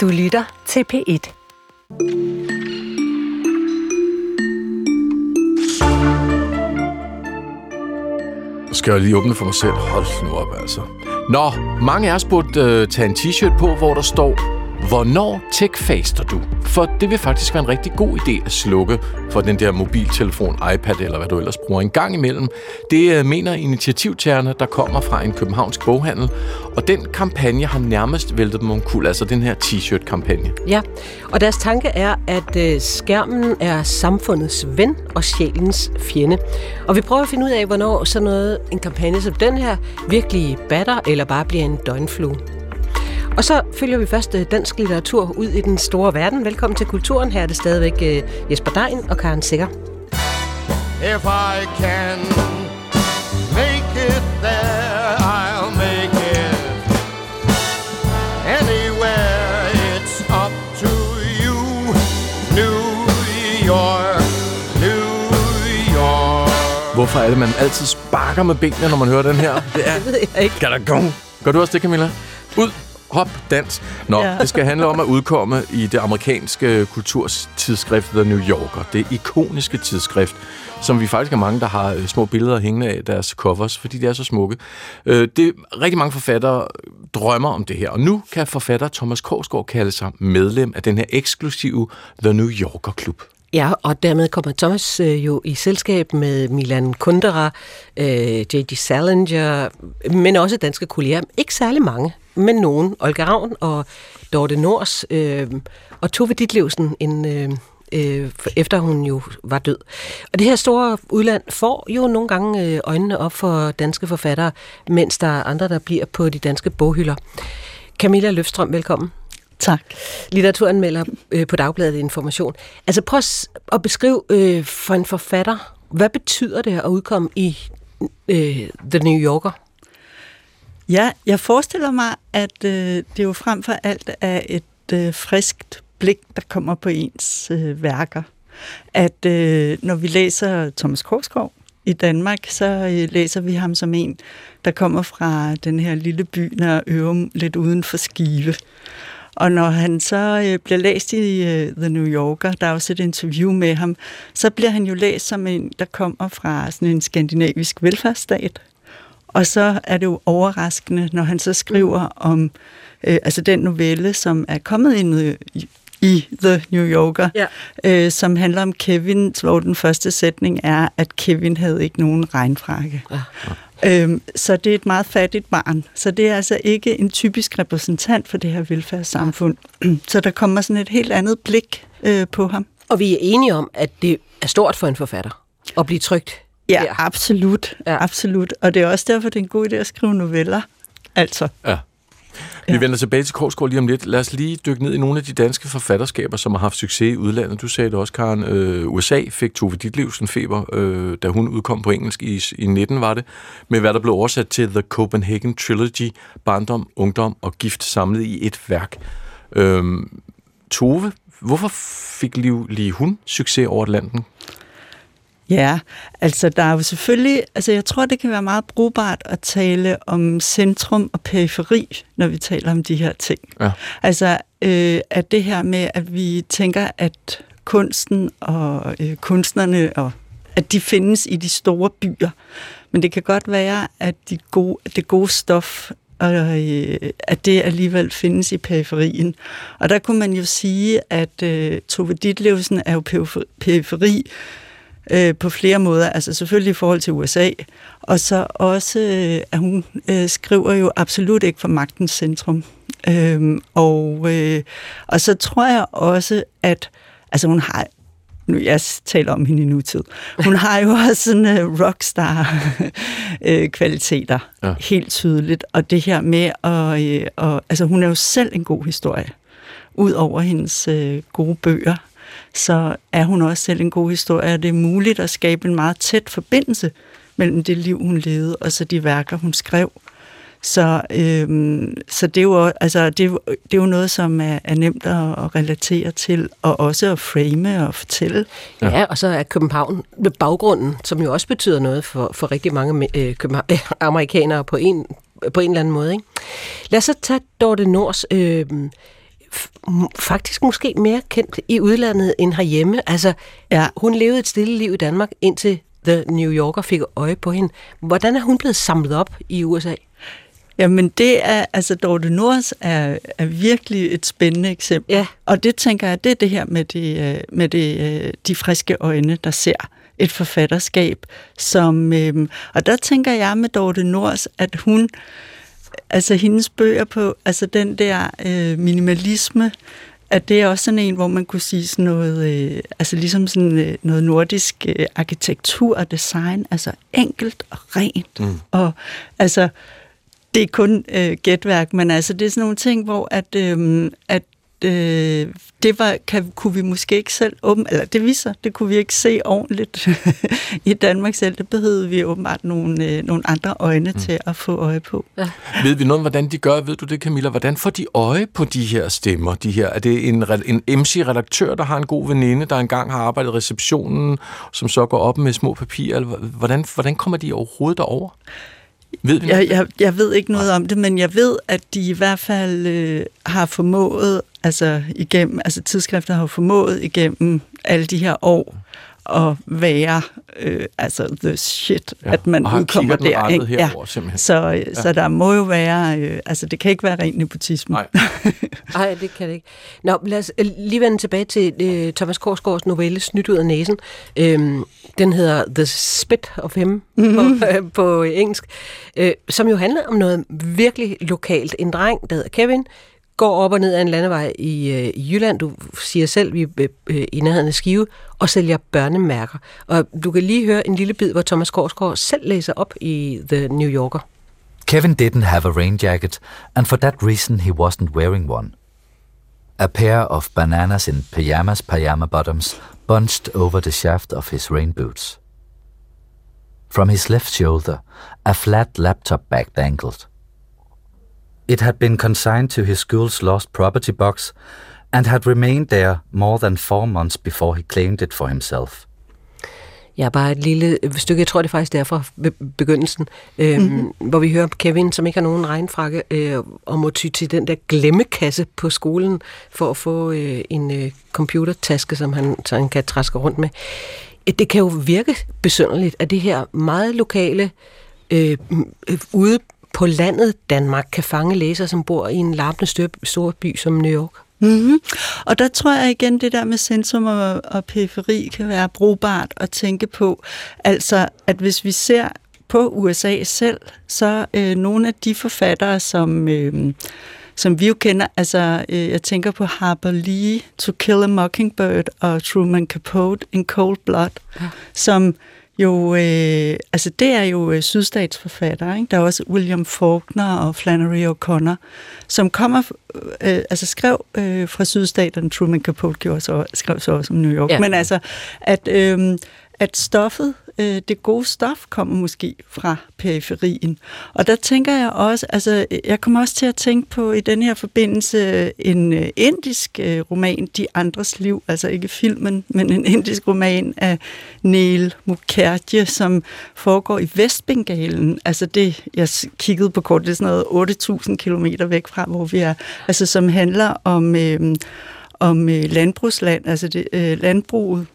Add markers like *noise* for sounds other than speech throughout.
Du lytter til P1. Skal jeg lige åbne for mig selv. Hold nu op, altså. Nå, mange af os burde øh, tage en t-shirt på, hvor der står Hvornår techfaster du? For det vil faktisk være en rigtig god idé at slukke for den der mobiltelefon, iPad eller hvad du ellers bruger en gang imellem. Det øh, mener initiativtagerne, der kommer fra en københavnsk boghandel. Og den kampagne har nærmest væltet dem omkuld, altså den her t-shirt-kampagne. Ja, og deres tanke er, at øh, skærmen er samfundets ven og sjælens fjende. Og vi prøver at finde ud af, hvornår sådan noget, en kampagne som den her virkelig batter eller bare bliver en døgnflue. Og så følger vi først øh, dansk litteratur ud i den store verden. Velkommen til Kulturen. Her er det stadigvæk øh, Jesper Dein og Karen Sikker. If I can make it there, I'll make it anywhere. It's up to you, New York, New York. Hvorfor er det, man altid sparker med benene, når man hører den her? *laughs* Det er Det ved jeg ikke. Gadagong. Gør du også det, Camilla? Ud, hop, dans. Nå, ja. Det skal handle om at udkomme i det amerikanske kulturtidsskrift The New Yorker. Det ikoniske tidsskrift, som vi faktisk er mange, der har øh, små billeder hængende af deres covers, fordi de er så smukke. Øh, Det rigtig mange forfattere drømmer om det her, og nu kan forfatter Thomas Korsgaard kalde sig medlem af den her eksklusive The New Yorker Klub. Ja, og dermed kommer Thomas øh, jo i selskab med Milan Kundera, øh, J.D. Salinger, men også danske kolleger. Ikke særlig mange, men nogen. Olga Ravn og Dorte Nors øh, og Tove Ditlevsen, en, øh, øh, efter hun jo var død. Og det her store udland får jo nogle gange øh, øjnene op for danske forfattere, mens der er andre, der bliver på de danske boghylder. Camilla Løfstrøm, velkommen Tak. litteraturanmelder øh, på Dagbladet Information. Altså prøv at beskrive øh, for en forfatter, hvad betyder det at udkomme i øh, The New Yorker? Ja, jeg forestiller mig, at øh, det jo frem for alt er et øh, friskt blik, der kommer på ens øh, værker. At øh, når vi læser Thomas Korsgaard i Danmark, så øh, læser vi ham som en, der kommer fra den her lille by, der Ørum, lidt uden for Skive. Og når han så øh, bliver læst i øh, The New Yorker, der er også et interview med ham, så bliver han jo læst som en, der kommer fra sådan en skandinavisk velfærdsstat. Og så er det jo overraskende, når han så skriver om øh, altså den novelle, som er kommet ind øh, i, i The New Yorker, Ja. øh, som handler om Kevin, hvor den første sætning er, at Kevin havde ikke nogen regnfrakke. Ja. Øhm, så det er et meget fattigt barn. Så det er altså ikke en typisk repræsentant for det her velfærdssamfund. *clears throat* Så der kommer sådan et helt andet blik øh, på ham. Og vi er enige om, at det er stort for en forfatter at blive trygt. Ja, der. absolut. Ja. Ja. absolut. Og det er også derfor, det er en god idé at skrive noveller. Altså, Ja. Vi Ja. vender tilbage til Korsgaard lige om lidt. Lad os lige dykke ned i nogle af de danske forfatterskaber, som har haft succes i udlandet. Du sagde det også, Karen. Øh, USA fik Tove Ditlevsen feber, øh, da hun udkom på engelsk i, i 19, var det, med hvad der blev oversat til The Copenhagen Trilogy, Barndom, Ungdom og Gift samlet i et værk. Øh, Tove, hvorfor fik lige, lige hun succes over Atlanten? Ja, altså der er jo selvfølgelig, altså jeg tror, det kan være meget brugbart at tale om centrum og periferi, når vi taler om de her ting. Ja. Altså øh, at det her med, at vi tænker, at kunsten og øh, kunstnerne, og at de findes i de store byer. Men det kan godt være, at de gode, det gode stof og øh, at det alligevel findes i periferien. Og der kunne man jo sige, at øh, Tove Ditlevsen er jo perifer- periferi øh, på flere måder. Altså selvfølgelig i forhold til USA, og så også, øh, at hun øh, skriver jo absolut ikke for magtens centrum. Øhm, og, øh, og så tror jeg også, at altså hun har nu jeg taler om hende i nutid. Hun har jo også sådan uh, rockstar-kvaliteter, *laughs* Ja. ja. helt tydeligt. Og det her med at... Øh, og, altså, hun er jo selv en god historie. Udover hendes øh, gode bøger, så er hun også selv en god historie, og det er muligt at skabe en meget tæt forbindelse mellem det liv, hun levede, og så de værker, hun skrev. Så, øhm, så det, er jo, altså, det, er jo, det er jo noget, som er, er nemt at, at relatere til, og også at frame og fortælle. Ja. ja, og så er København med baggrunden, som jo også betyder noget for, for rigtig mange øh, København, øh, *laughs* amerikanere på en, på en eller anden måde. Ikke? Lad os så tage Dorte Nors. Øh, faktisk måske mere kendt i udlandet end herhjemme. Altså, Ja. hun levede et stille liv i Danmark, indtil The New Yorker fik øje på hende. Hvordan er hun blevet samlet op i USA? Jamen det er, altså Dorte Nors er, er virkelig et spændende eksempel. Ja. Og det tænker jeg, det er det her med, det, øh, med det, øh, de friske øjne, der ser et forfatterskab, som, øhm, og der tænker jeg med Dorte Nors, at hun, altså hendes bøger på, altså den der øh, minimalisme, at det er også sådan en, hvor man kunne sige sådan noget, øh, altså ligesom sådan øh, noget nordisk øh, arkitektur og design, altså enkelt og rent, mm. og altså det er kun øh, gætværk, men altså det er sådan nogle ting, hvor at, øh, at øh, det var, kan, kunne vi måske ikke selv åben, eller det viser, det kunne vi ikke se ordentligt *laughs* i Danmark selv. Det behøvede vi åbenbart nogle, øh, nogle andre øjne mm. til at få øje på. Ved vi noget om, hvordan de gør? Ved du det, Camilla? Hvordan får de øje på de her stemmer? De her? Er det en, en MC-redaktør, der har en god veninde, der engang har arbejdet i receptionen, som så går op med små papirer? Hvordan, hvordan kommer de overhovedet derover? Ved vi? Jeg, jeg, jeg ved ikke noget om det, men jeg ved, at de i hvert fald øh, har formået, altså igennem, altså tidsskrifter har formået igennem alle de her år at være øh, altså the shit, Ja, ja, at man og udkommer der. ikke? herover, simpelthen. Så, øh, ja. så der må jo være, øh, altså det kan ikke være ren nepotisme. Nej. *laughs* Nej, det kan det ikke. Nå, lad os øh, lige vende tilbage til øh, Thomas Korsgaards novelle Snydt ud af næsen. Øhm, den hedder The Spit of Him mm-hmm. på, *laughs* øh, på engelsk, øh, som jo handler om noget virkelig lokalt. En dreng, der hedder Kevin, går op og ned ad en landevej i, øh, i Jylland. Du siger selv, vi er øh, i nærheden af Skive, og sælger børnemærker. Og du kan lige høre en lille bid, hvor Thomas Korsgaard selv læser op i The New Yorker. Kevin didn't have a rain jacket, and for that reason he wasn't wearing one. A pair of bananas in pajamas, pajama bottoms, bunched over the shaft of his rain boots. From his left shoulder, a flat laptop bag dangled. It had been consigned to his school's lost property box and had remained there more than four months before he claimed it for himself. Ja, bare et lille stykke, jeg tror det er faktisk der fra be- begyndelsen, øhm, mm-hmm. hvor vi hører Kevin, som ikke har nogen regnfrakke, øh, og må ty til den der glemmekasse på skolen, for at få øh, en øh, computertaske, som han, så han kan træske rundt med. Øh, Det kan jo virke besynderligt, at det her meget lokale, øh, øh, ude på landet Danmark, kan fange læsere, som bor i en larmende stor by som New York. Mm-hmm. Og der tror jeg igen, det der med centrum og, og periferi kan være brugbart at tænke på. Altså, at hvis vi ser på USA selv, så øh, nogle af de forfattere, som, øh, som vi jo kender, altså øh, jeg tænker på Harper Lee, To Kill a Mockingbird og Truman Capote in Cold Blood, ja. som jo, øh, altså det er jo øh, sydstatsforfattere, ikke? Der er også William Faulkner og Flannery O'Connor, som kommer, øh, altså skrev øh, fra sydstaterne, Truman Capote gjorde så, skrev så også om New York, Ja. ja. men altså, at, øh, at stoffet, øh, det gode stof, kommer måske fra periferien. Og der tænker jeg også, altså jeg kommer også til at tænke på i den her forbindelse en øh, indisk øh, roman, De andres liv, altså ikke filmen, men en indisk roman af Neil Mukherjee, som foregår i Vestbengalen. Altså det, jeg kiggede på kort, det er sådan noget 8.000 kilometer væk fra, hvor vi er, altså som handler om, øh, om øh, landbrugsland, altså det, øh, landbruget,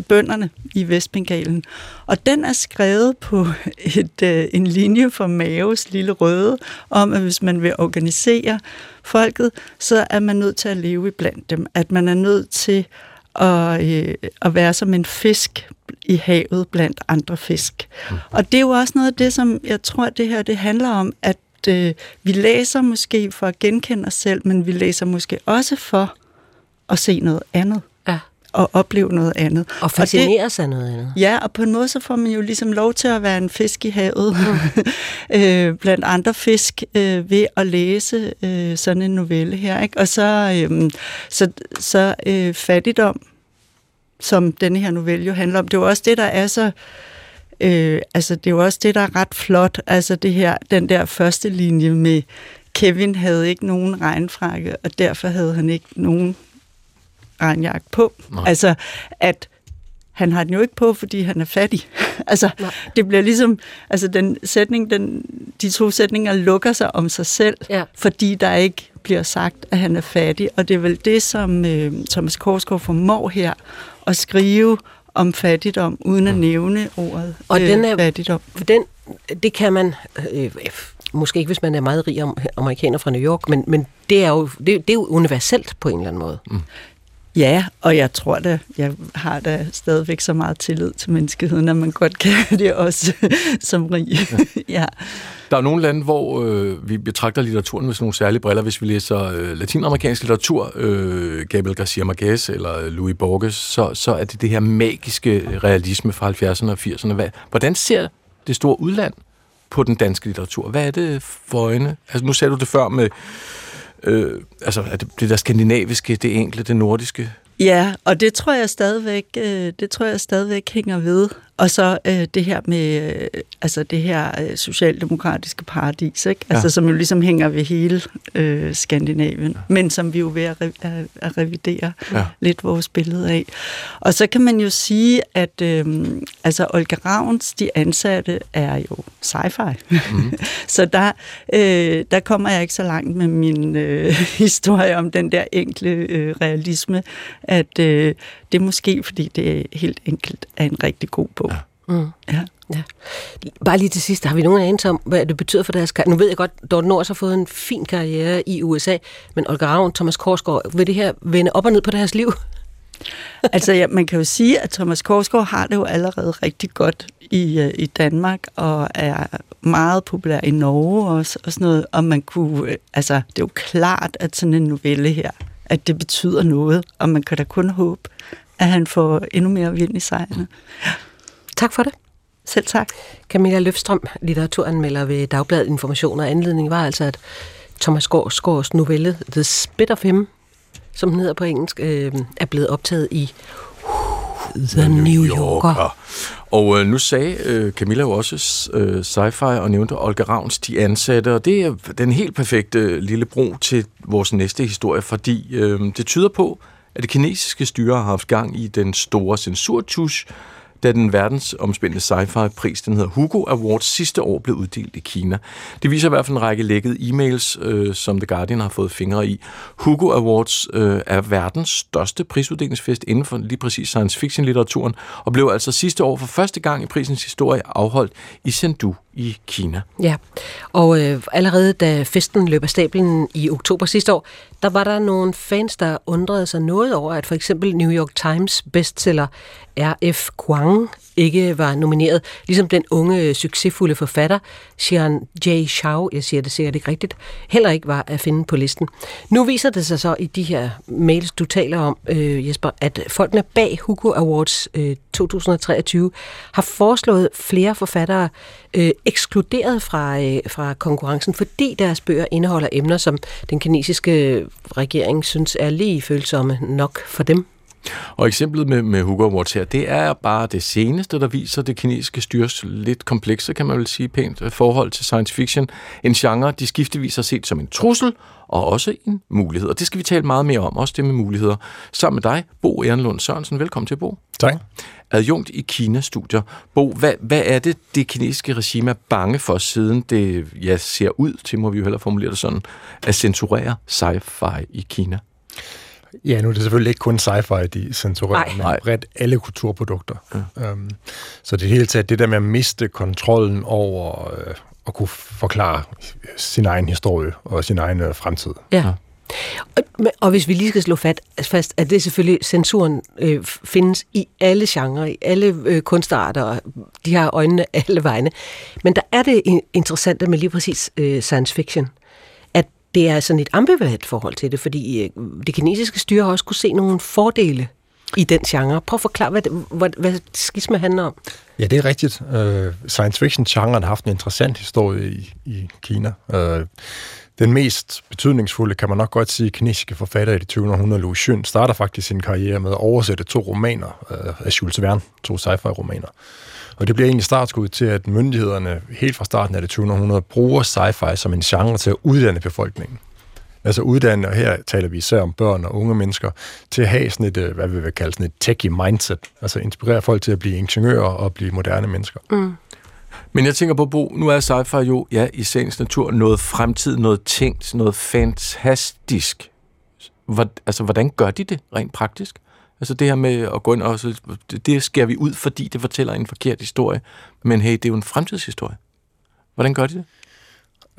bønderne i Vestbengalen. Og den er skrevet på *laughs* et, øh, en linje fra Maves lille røde, om at hvis man vil organisere folket, så er man nødt til at leve blandt dem. At man er nødt til at, øh, at være som en fisk i havet blandt andre fisk. Mm. Og det er jo også noget af det, som jeg tror, det her det handler om, at øh, vi læser måske for at genkende os selv, men vi læser måske også for at se noget andet Og opleve noget andet. Og fascineres af noget andet. Ja, og på en måde så får man jo ligesom lov til at være en fisk i havet *laughs* øh, blandt andre fisk øh, ved at læse øh, sådan en novelle her. Ikke? Og så, øh, så, så øh, fattigdom, som denne her novelle jo handler om, det er jo også det, der er så... Øh, altså, det er jo også det, der er ret flot. Altså, det her, den der første linje med, Kevin havde ikke nogen regnfrakke, og derfor havde han ikke nogen regnjakke på. Nej. Altså, at han har den jo ikke på, fordi han er fattig. *laughs* altså, Nej. det bliver ligesom, altså den sætning, den, de to sætninger lukker sig om sig selv, Ja. fordi der ikke bliver sagt, at han er fattig, og det er vel det, som øh, Thomas Korsgaard formår her, at skrive om fattigdom, uden at nævne ordet Og øh, den er- fattigdom. For den, det kan man, øh, måske ikke hvis man er meget rig om, amerikaner fra New York, men, men det, er jo, det, det er jo universelt på en eller anden måde. Mm. Ja, og jeg tror da, jeg har da stadigvæk så meget tillid til menneskeheden, at man godt kan *laughs* det også *laughs* som rig. ja. *laughs* Der er nogle lande, hvor øh, vi betragter litteraturen med sådan nogle særlige briller. Hvis vi læser øh, latinamerikansk litteratur, øh, Gabriel Garcia Marquez eller Louis Borges, så, så er det det her magiske realisme fra 70'erne og 80'erne. Hvad, hvordan ser det store udland på den danske litteratur? Hvad er det for øjne? Altså, nu sagde du det før med øh, altså, er det, det der skandinaviske, det enkle, det nordiske. Ja, og det tror jeg stadigvæk, øh, det tror jeg stadigvæk hænger ved. Og så øh, det her med, øh, altså det her øh, socialdemokratiske paradis, ikke? Altså, Ja. som jo ligesom hænger ved hele øh, Skandinavien, ja. men som vi jo er ved at, re- at, revidere Ja. ja. lidt vores billede af. Og så kan man jo sige, at øh, altså Olga Ravns, de ansatte, er jo sci-fi. Mm. *laughs* så der, øh, der kommer jeg ikke så langt med min øh, *laughs* historie om den der enkle øh, realisme, at øh, det er måske, fordi det er helt enkelt er en rigtig god bog. Mm. Ja. Ja. Bare lige til sidst, har vi nogen anelse om, hvad det betyder for deres karriere? Nu ved jeg godt, Dorte Nors har fået en fin karriere i USA, men Olga Ravn, Thomas Korsgaard, vil det her vende op og ned på deres liv? *laughs* Altså, ja, man kan jo sige, at Thomas Korsgaard har det jo allerede rigtig godt i, øh, i Danmark, og er meget populær i Norge også, og sådan noget. Og man kunne, øh, altså, det er jo klart, at sådan en novelle her, at det betyder noget, og man kan da kun håbe, at han får endnu mere vind i sejlene. Tak for det. Selv tak. Camilla Løfstrøm, litteraturanmelder ved Dagbladet Information, og anledningen var altså, at Thomas Gårdsgaards novelle The Spit of Him, som den hedder på engelsk, øh, er blevet optaget i The New Yorker. Og øh, nu sagde øh, Camilla jo også øh, sci-fi og nævnte Olga Ravns De Ansatte, og det er den helt perfekte lille bro til vores næste historie, fordi øh, det tyder på, at det kinesiske styre har haft gang i den store censurtusch, da den verdensomspændende sci-fi-pris, den hedder Hugo Awards, sidste år blev uddelt i Kina. Det viser i hvert fald en række lækkede e-mails, øh, som The Guardian har fået fingre i. Hugo Awards øh, er verdens største prisuddelingsfest inden for lige præcis science fiction-litteraturen, og blev altså sidste år for første gang i prisens historie afholdt i Chengdu i Kina. Ja, og øh, allerede da festen løb af stablen i oktober sidste år, der var der nogle fans, der undrede sig noget over, at for eksempel New York Times bestseller R.F. Kuang ikke var nomineret, ligesom den unge, øh, succesfulde forfatter Xian J. Shao, jeg siger det sikkert ikke rigtigt, heller ikke var at finde på listen. Nu viser det sig så i de her mails, du taler om, øh, Jesper, at folkene bag Hugo Awards øh, 2023 har foreslået flere forfattere øh, ekskluderet fra, øh, fra konkurrencen, fordi deres bøger indeholder emner, som den kinesiske regering synes er lige følsomme nok for dem. Og eksemplet med, med Hugo Awards her, det er bare det seneste, der viser det kinesiske styrs lidt komplekse, kan man vel sige pænt, øh, forhold til science fiction. En genre, de skiftevis har set som en trussel, og også en mulighed. Og det skal vi tale meget mere om, også det med muligheder. Sammen med dig, Bo Ehrenlund Sørensen. Velkommen til, Bo. Tak. Adjunkt i Kina-studier. Bo, hvad, hvad er det, det kinesiske regime er bange for, siden det ja, ser ud til, må vi jo hellere formulere det sådan, at censurere sci-fi i Kina? Ja, nu er det selvfølgelig ikke kun sci-fi, de censurerer, Nej. men bredt alle kulturprodukter. Ja. Um, så det hele taget, det der med at miste kontrollen over øh, at kunne forklare sin egen historie og sin egen øh, fremtid. Ja. Og, og hvis vi lige skal slå fat, fast, at det selvfølgelig, censuren øh, findes i alle genrer, i alle øh, kunstarter, og de har øjnene alle vegne. Men der er det in- interessante med lige præcis øh, science fiction, at det er sådan et ambivalent forhold til det, fordi øh, det kinesiske styre har også kunne se nogle fordele i den genre. Prøv at forklare, hvad, hvad, hvad skisme handler om. Ja, det er rigtigt. Uh, science fiction-genren har haft en interessant historie i, i Kina. Uh, den mest betydningsfulde, kan man nok godt sige, kinesiske forfatter i det 20. århundrede, Lu Xun, starter faktisk sin karriere med at oversætte to romaner uh, af Jules Verne, to sci-fi-romaner. Og det bliver egentlig startskud til, at myndighederne helt fra starten af det 20. århundrede bruger sci-fi som en genre til at uddanne befolkningen. Altså uddanne, og her taler vi især om børn og unge mennesker, til at have sådan et, øh, hvad vi vil kalde sådan et techie mindset. Altså inspirere folk til at blive ingeniører og blive moderne mennesker. Men jeg tænker på, Bo, nu er sci-fi jo, ja, i sagens natur, noget fremtid, noget tænkt, noget fantastisk. Hvor, altså, hvordan gør de det rent praktisk? Altså det her med at gå ind og... Så, det, det skærer vi ud, fordi det fortæller en forkert historie. Men hey, det er jo en fremtidshistorie. Hvordan gør de det?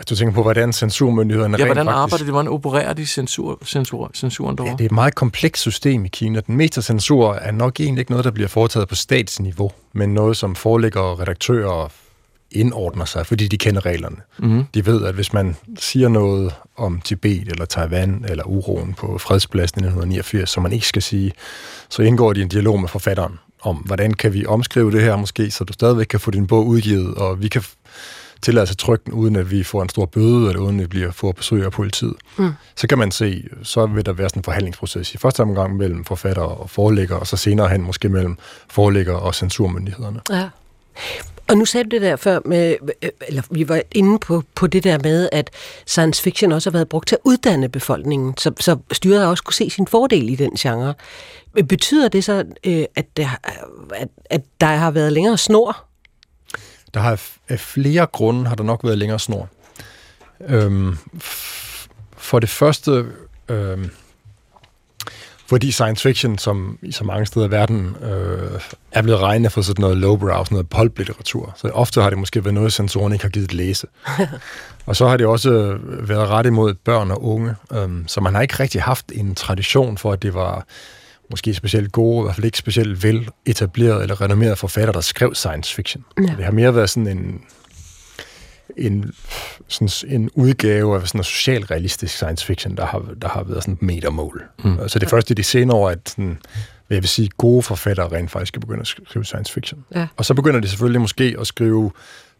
Du tænker på, hvordan censurmyndighederne Ja, rent hvordan arbejder de? Hvordan opererer de censur, censur, censuren Ja, derovre? det er et meget komplekst system i Kina. Den meste censur er nok egentlig ikke noget, der bliver foretaget på statsniveau, men noget, som forelægger og redaktører indordner sig, fordi de kender reglerne. Mm-hmm. De ved, at hvis man siger noget om Tibet eller Taiwan eller uroen på fredspladsen i 1989, som man ikke skal sige, så indgår de i en dialog med forfatteren om, hvordan kan vi omskrive det her måske, så du stadigvæk kan få din bog udgivet, og vi kan tillade sig trykke den, uden at vi får en stor bøde, eller uden at vi bliver får besøg af politiet. Mm. Så kan man se, så vil der være sådan en forhandlingsproces i første omgang mellem forfatter og forlægger, og så senere hen måske mellem forlægger og censurmyndighederne. Ja. Og nu sagde du det der før, med, eller vi var inde på, på det der med, at science fiction også har været brugt til at uddanne befolkningen, så, så styret også kunne se sin fordel i den genre. Betyder det så, øh, at, der, at, at der har været længere snor? Der har af flere grunde har der nok været længere snor. Øhm, for det første, øhm, fordi science fiction, som i så mange steder i verden, øh, er blevet regnet for sådan noget lowbrow, sådan noget pulp-litteratur. Så ofte har det måske været noget, sensoren ikke har givet læse. *laughs* og så har det også været ret imod børn og unge, øhm, så man har ikke rigtig haft en tradition for, at det var måske specielt gode, i hvert fald ikke specielt vel etableret eller renommeret forfatter, der skrev science fiction. Ja. Det har mere været sådan en, en, sådan en udgave af sådan noget socialrealistisk science fiction, der har, der har været sådan et metermål. Mm. Så det er først i de senere år, at sådan, hvad jeg vil sige, gode forfattere rent faktisk skal begynde at skrive science fiction. Ja. Og så begynder de selvfølgelig måske at skrive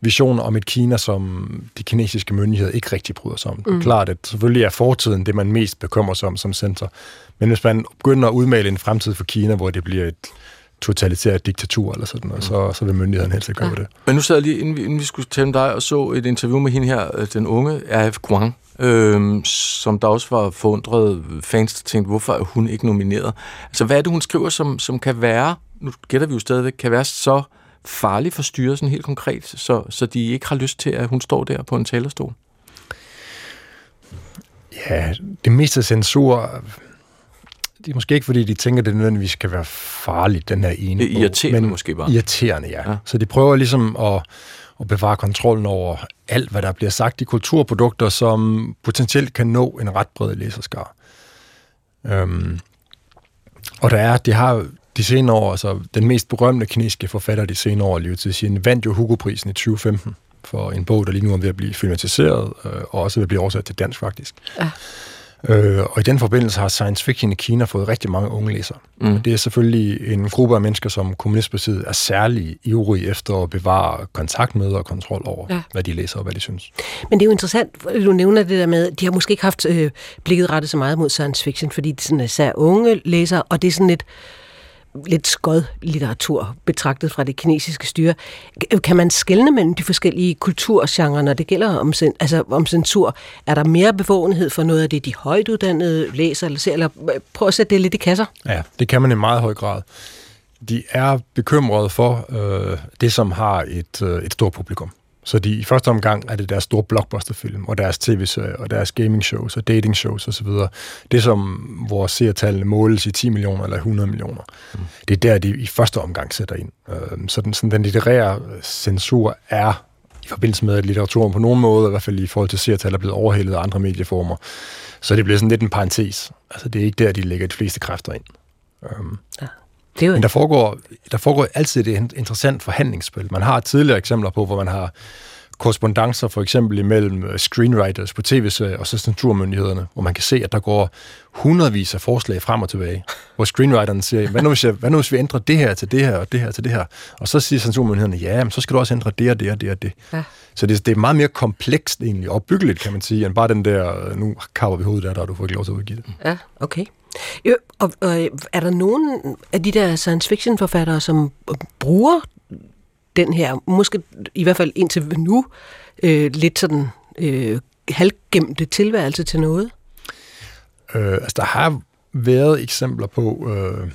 visioner om et Kina, som de kinesiske myndigheder ikke rigtig bryder sig om. Mm. Det er klart, at selvfølgelig er fortiden det, man mest bekymrer sig om som center. Men hvis man begynder at udmale en fremtid for Kina, hvor det bliver et totalitært diktatur eller sådan noget, mm. så, så vil myndighederne helst ikke gøre ja. det. Men nu sad jeg lige, inden vi, inden vi skulle tale med dig, og så et interview med hende her, øh, den unge R.F. Guang, øhm, som der også var forundret fans, der tænkte, hvorfor er hun ikke nomineret? Altså, hvad er det, hun skriver, som, som kan være, nu gætter vi jo stadigvæk, kan være så farlig for styret sådan helt konkret, så, så de ikke har lyst til, at hun står der på en talerstol? Ja, det meste censur, det er måske ikke, fordi de tænker, at det nødvendigvis skal være farligt, den her ene Det er bog, irriterende måske bare. Irriterende, ja. Ja. Så de prøver ligesom at, at bevare kontrollen over alt, hvad der bliver sagt i kulturprodukter, som potentielt kan nå en ret bred læserskar. Øhm, og der er, de har de senere år, altså den mest berømte kinesiske forfatter de senere år, Liu Cixin, vandt jo Hugo-prisen i 2015 for en bog, der lige nu er ved at blive filmatiseret, øh, og også ved at blive oversat til dansk faktisk. Ja. Øh, og i den forbindelse har science fiction i Kina fået rigtig mange unge læsere. Mm. Det er selvfølgelig en gruppe af mennesker, som Kommunistpartiet er særlig ivrige efter at bevare kontakt med og kontrol over, Ja. hvad de læser og hvad de synes. Men det er jo interessant, du nævner det der med, de har måske ikke haft øh, blikket rettet så meget mod science fiction, fordi det sådan er især unge læsere, og det er sådan lidt, lidt skod litteratur betragtet fra det kinesiske styre. Kan man skelne mellem de forskellige kulturgenre, når det gælder om, altså om censur? Er der mere bevågenhed for noget af det, de højtuddannede læser eller ser? Eller øh, prøv at sætte det lidt i kasser. Ja, det kan man i meget høj grad. De er bekymrede for øh, det, som har et, øh, et stort publikum. Så de, i første omgang er det deres store blockbusterfilm, og deres tv-serier, og deres gaming-shows, og dating-shows osv. Det, som vores seertallene måles i 10 millioner eller 100 millioner. Mm. Det er der, de i første omgang sætter ind. Øh, så den, sådan, den litterære censur er i forbindelse med, at litteraturen på nogen måde, i hvert fald i forhold til seertal, er blevet overhældet af andre medieformer. Så det bliver sådan lidt en parentes. Altså, det er ikke der, de lægger de fleste kræfter ind. Um, Det er jo men der foregår, der foregår altid et interessant forhandlingsspil. Man har tidligere eksempler på, hvor man har korrespondencer for eksempel imellem øh, screenwriters på tv-serier og så censurmyndighederne, hvor man kan se, at der går hundredvis af forslag frem og tilbage, hvor screenwriteren siger, hvad nu, hvis jeg, hvad nu hvis vi ændrer det her til det her og det her til det her? Og så siger censurmyndighederne, ja, men så skal du også ændre det og det og det og det. Ja. Så det, det er meget mere komplekst egentlig, opbyggeligt kan man sige, end bare den der, nu kapper vi hovedet der, der du får ikke lov til at udgive det. Ja, okay. Jo, og, og øh, er der nogen af de der science fiction forfattere, som øh, bruger den her, måske i hvert fald indtil nu, øh, lidt sådan øh, halvgemte tilværelse til noget? Øh, altså, der har været eksempler på, øh,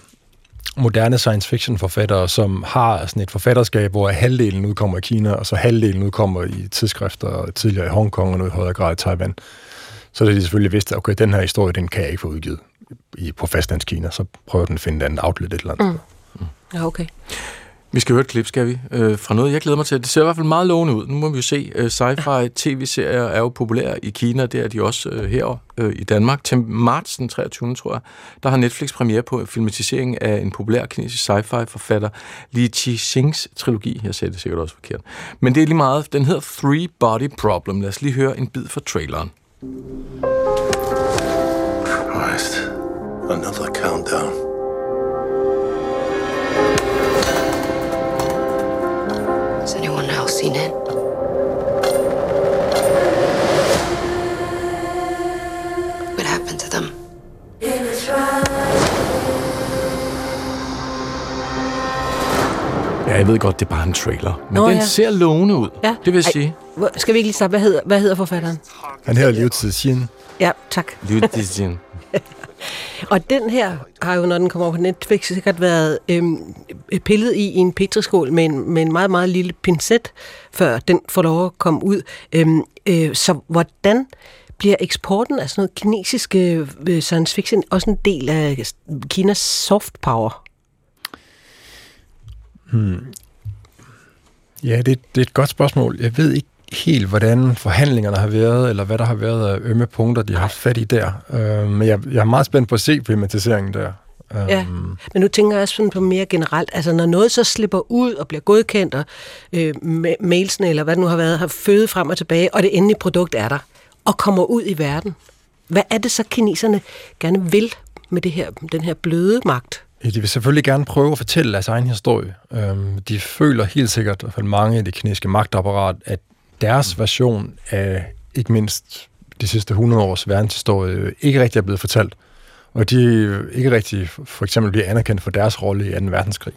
moderne science fiction forfattere, som har sådan et forfatterskab, hvor halvdelen udkommer i Kina, og så halvdelen udkommer i tidsskrifter tidligere i Hongkong og nu i højere grad i Taiwan. Så er de selvfølgelig vidst, at okay, den her historie, den kan jeg ikke få udgivet i, på fastlandskina, så prøver den at finde et andet outlet et eller andet. Mm. Ja, okay. Vi skal høre et klip, skal vi? Øh, fra noget, jeg glæder mig til. Det ser i hvert fald meget lovende ud. Nu må vi jo se. Øh, sci-fi tv-serier er jo populære i Kina. Det er de også øh, her øh, i Danmark. Til marts den 23. tror jeg, der har Netflix premiere på filmatisering af en populær kinesisk sci-fi forfatter, Li Qixings trilogi. Jeg sagde det sikkert også forkert. Men det er lige meget. Den hedder Three Body Problem. Lad os lige høre en bid fra traileren. Christ. Another countdown. Has anyone else seen it? Ja, jeg ved godt, det er bare en trailer. Men Nå, den ja. ser lovende ud. Ja. Det vil jeg Ej, sige. hvor- Skal vi ikke lige starte? Hvad hedder, hvad hedder forfatteren? Han her Liu Cixin. Ja, tak. Liu Cixin. *laughs* Og den her har jo, når den kommer på Netflix, sikkert været øhm, pillet i, i en petriskål med en, med en meget, meget lille pincet, før den får lov at komme ud. Øhm, øh, så hvordan bliver eksporten af sådan noget kinesiske øh, science fiction også en del af Kinas soft power? Ja, det, det er et godt spørgsmål. Jeg ved ikke helt, hvordan forhandlingerne har været, eller hvad der har været af ømme punkter, de har haft fat i der. Øh, men jeg, jeg er meget spændt på at se filmatiseringen der. Øh, Ja, men nu tænker jeg også sådan på mere generelt, altså når noget så slipper ud og bliver godkendt, og øh, ma- mailsene eller hvad det nu har været, har fødet frem og tilbage, og det endelige produkt er der, og kommer ud i verden. Hvad er det så, kineserne gerne vil med det her, den her bløde magt? Ja, De vil selvfølgelig gerne prøve at fortælle deres egen historie. Øhm, De føler helt sikkert, i hvert fald mange af det kinesiske magtapparat, at deres version af ikke mindst de sidste 100 års verdenshistorie ikke rigtig er blevet fortalt. Og de ikke rigtig for eksempel bliver anerkendt for deres rolle i 2. verdenskrig.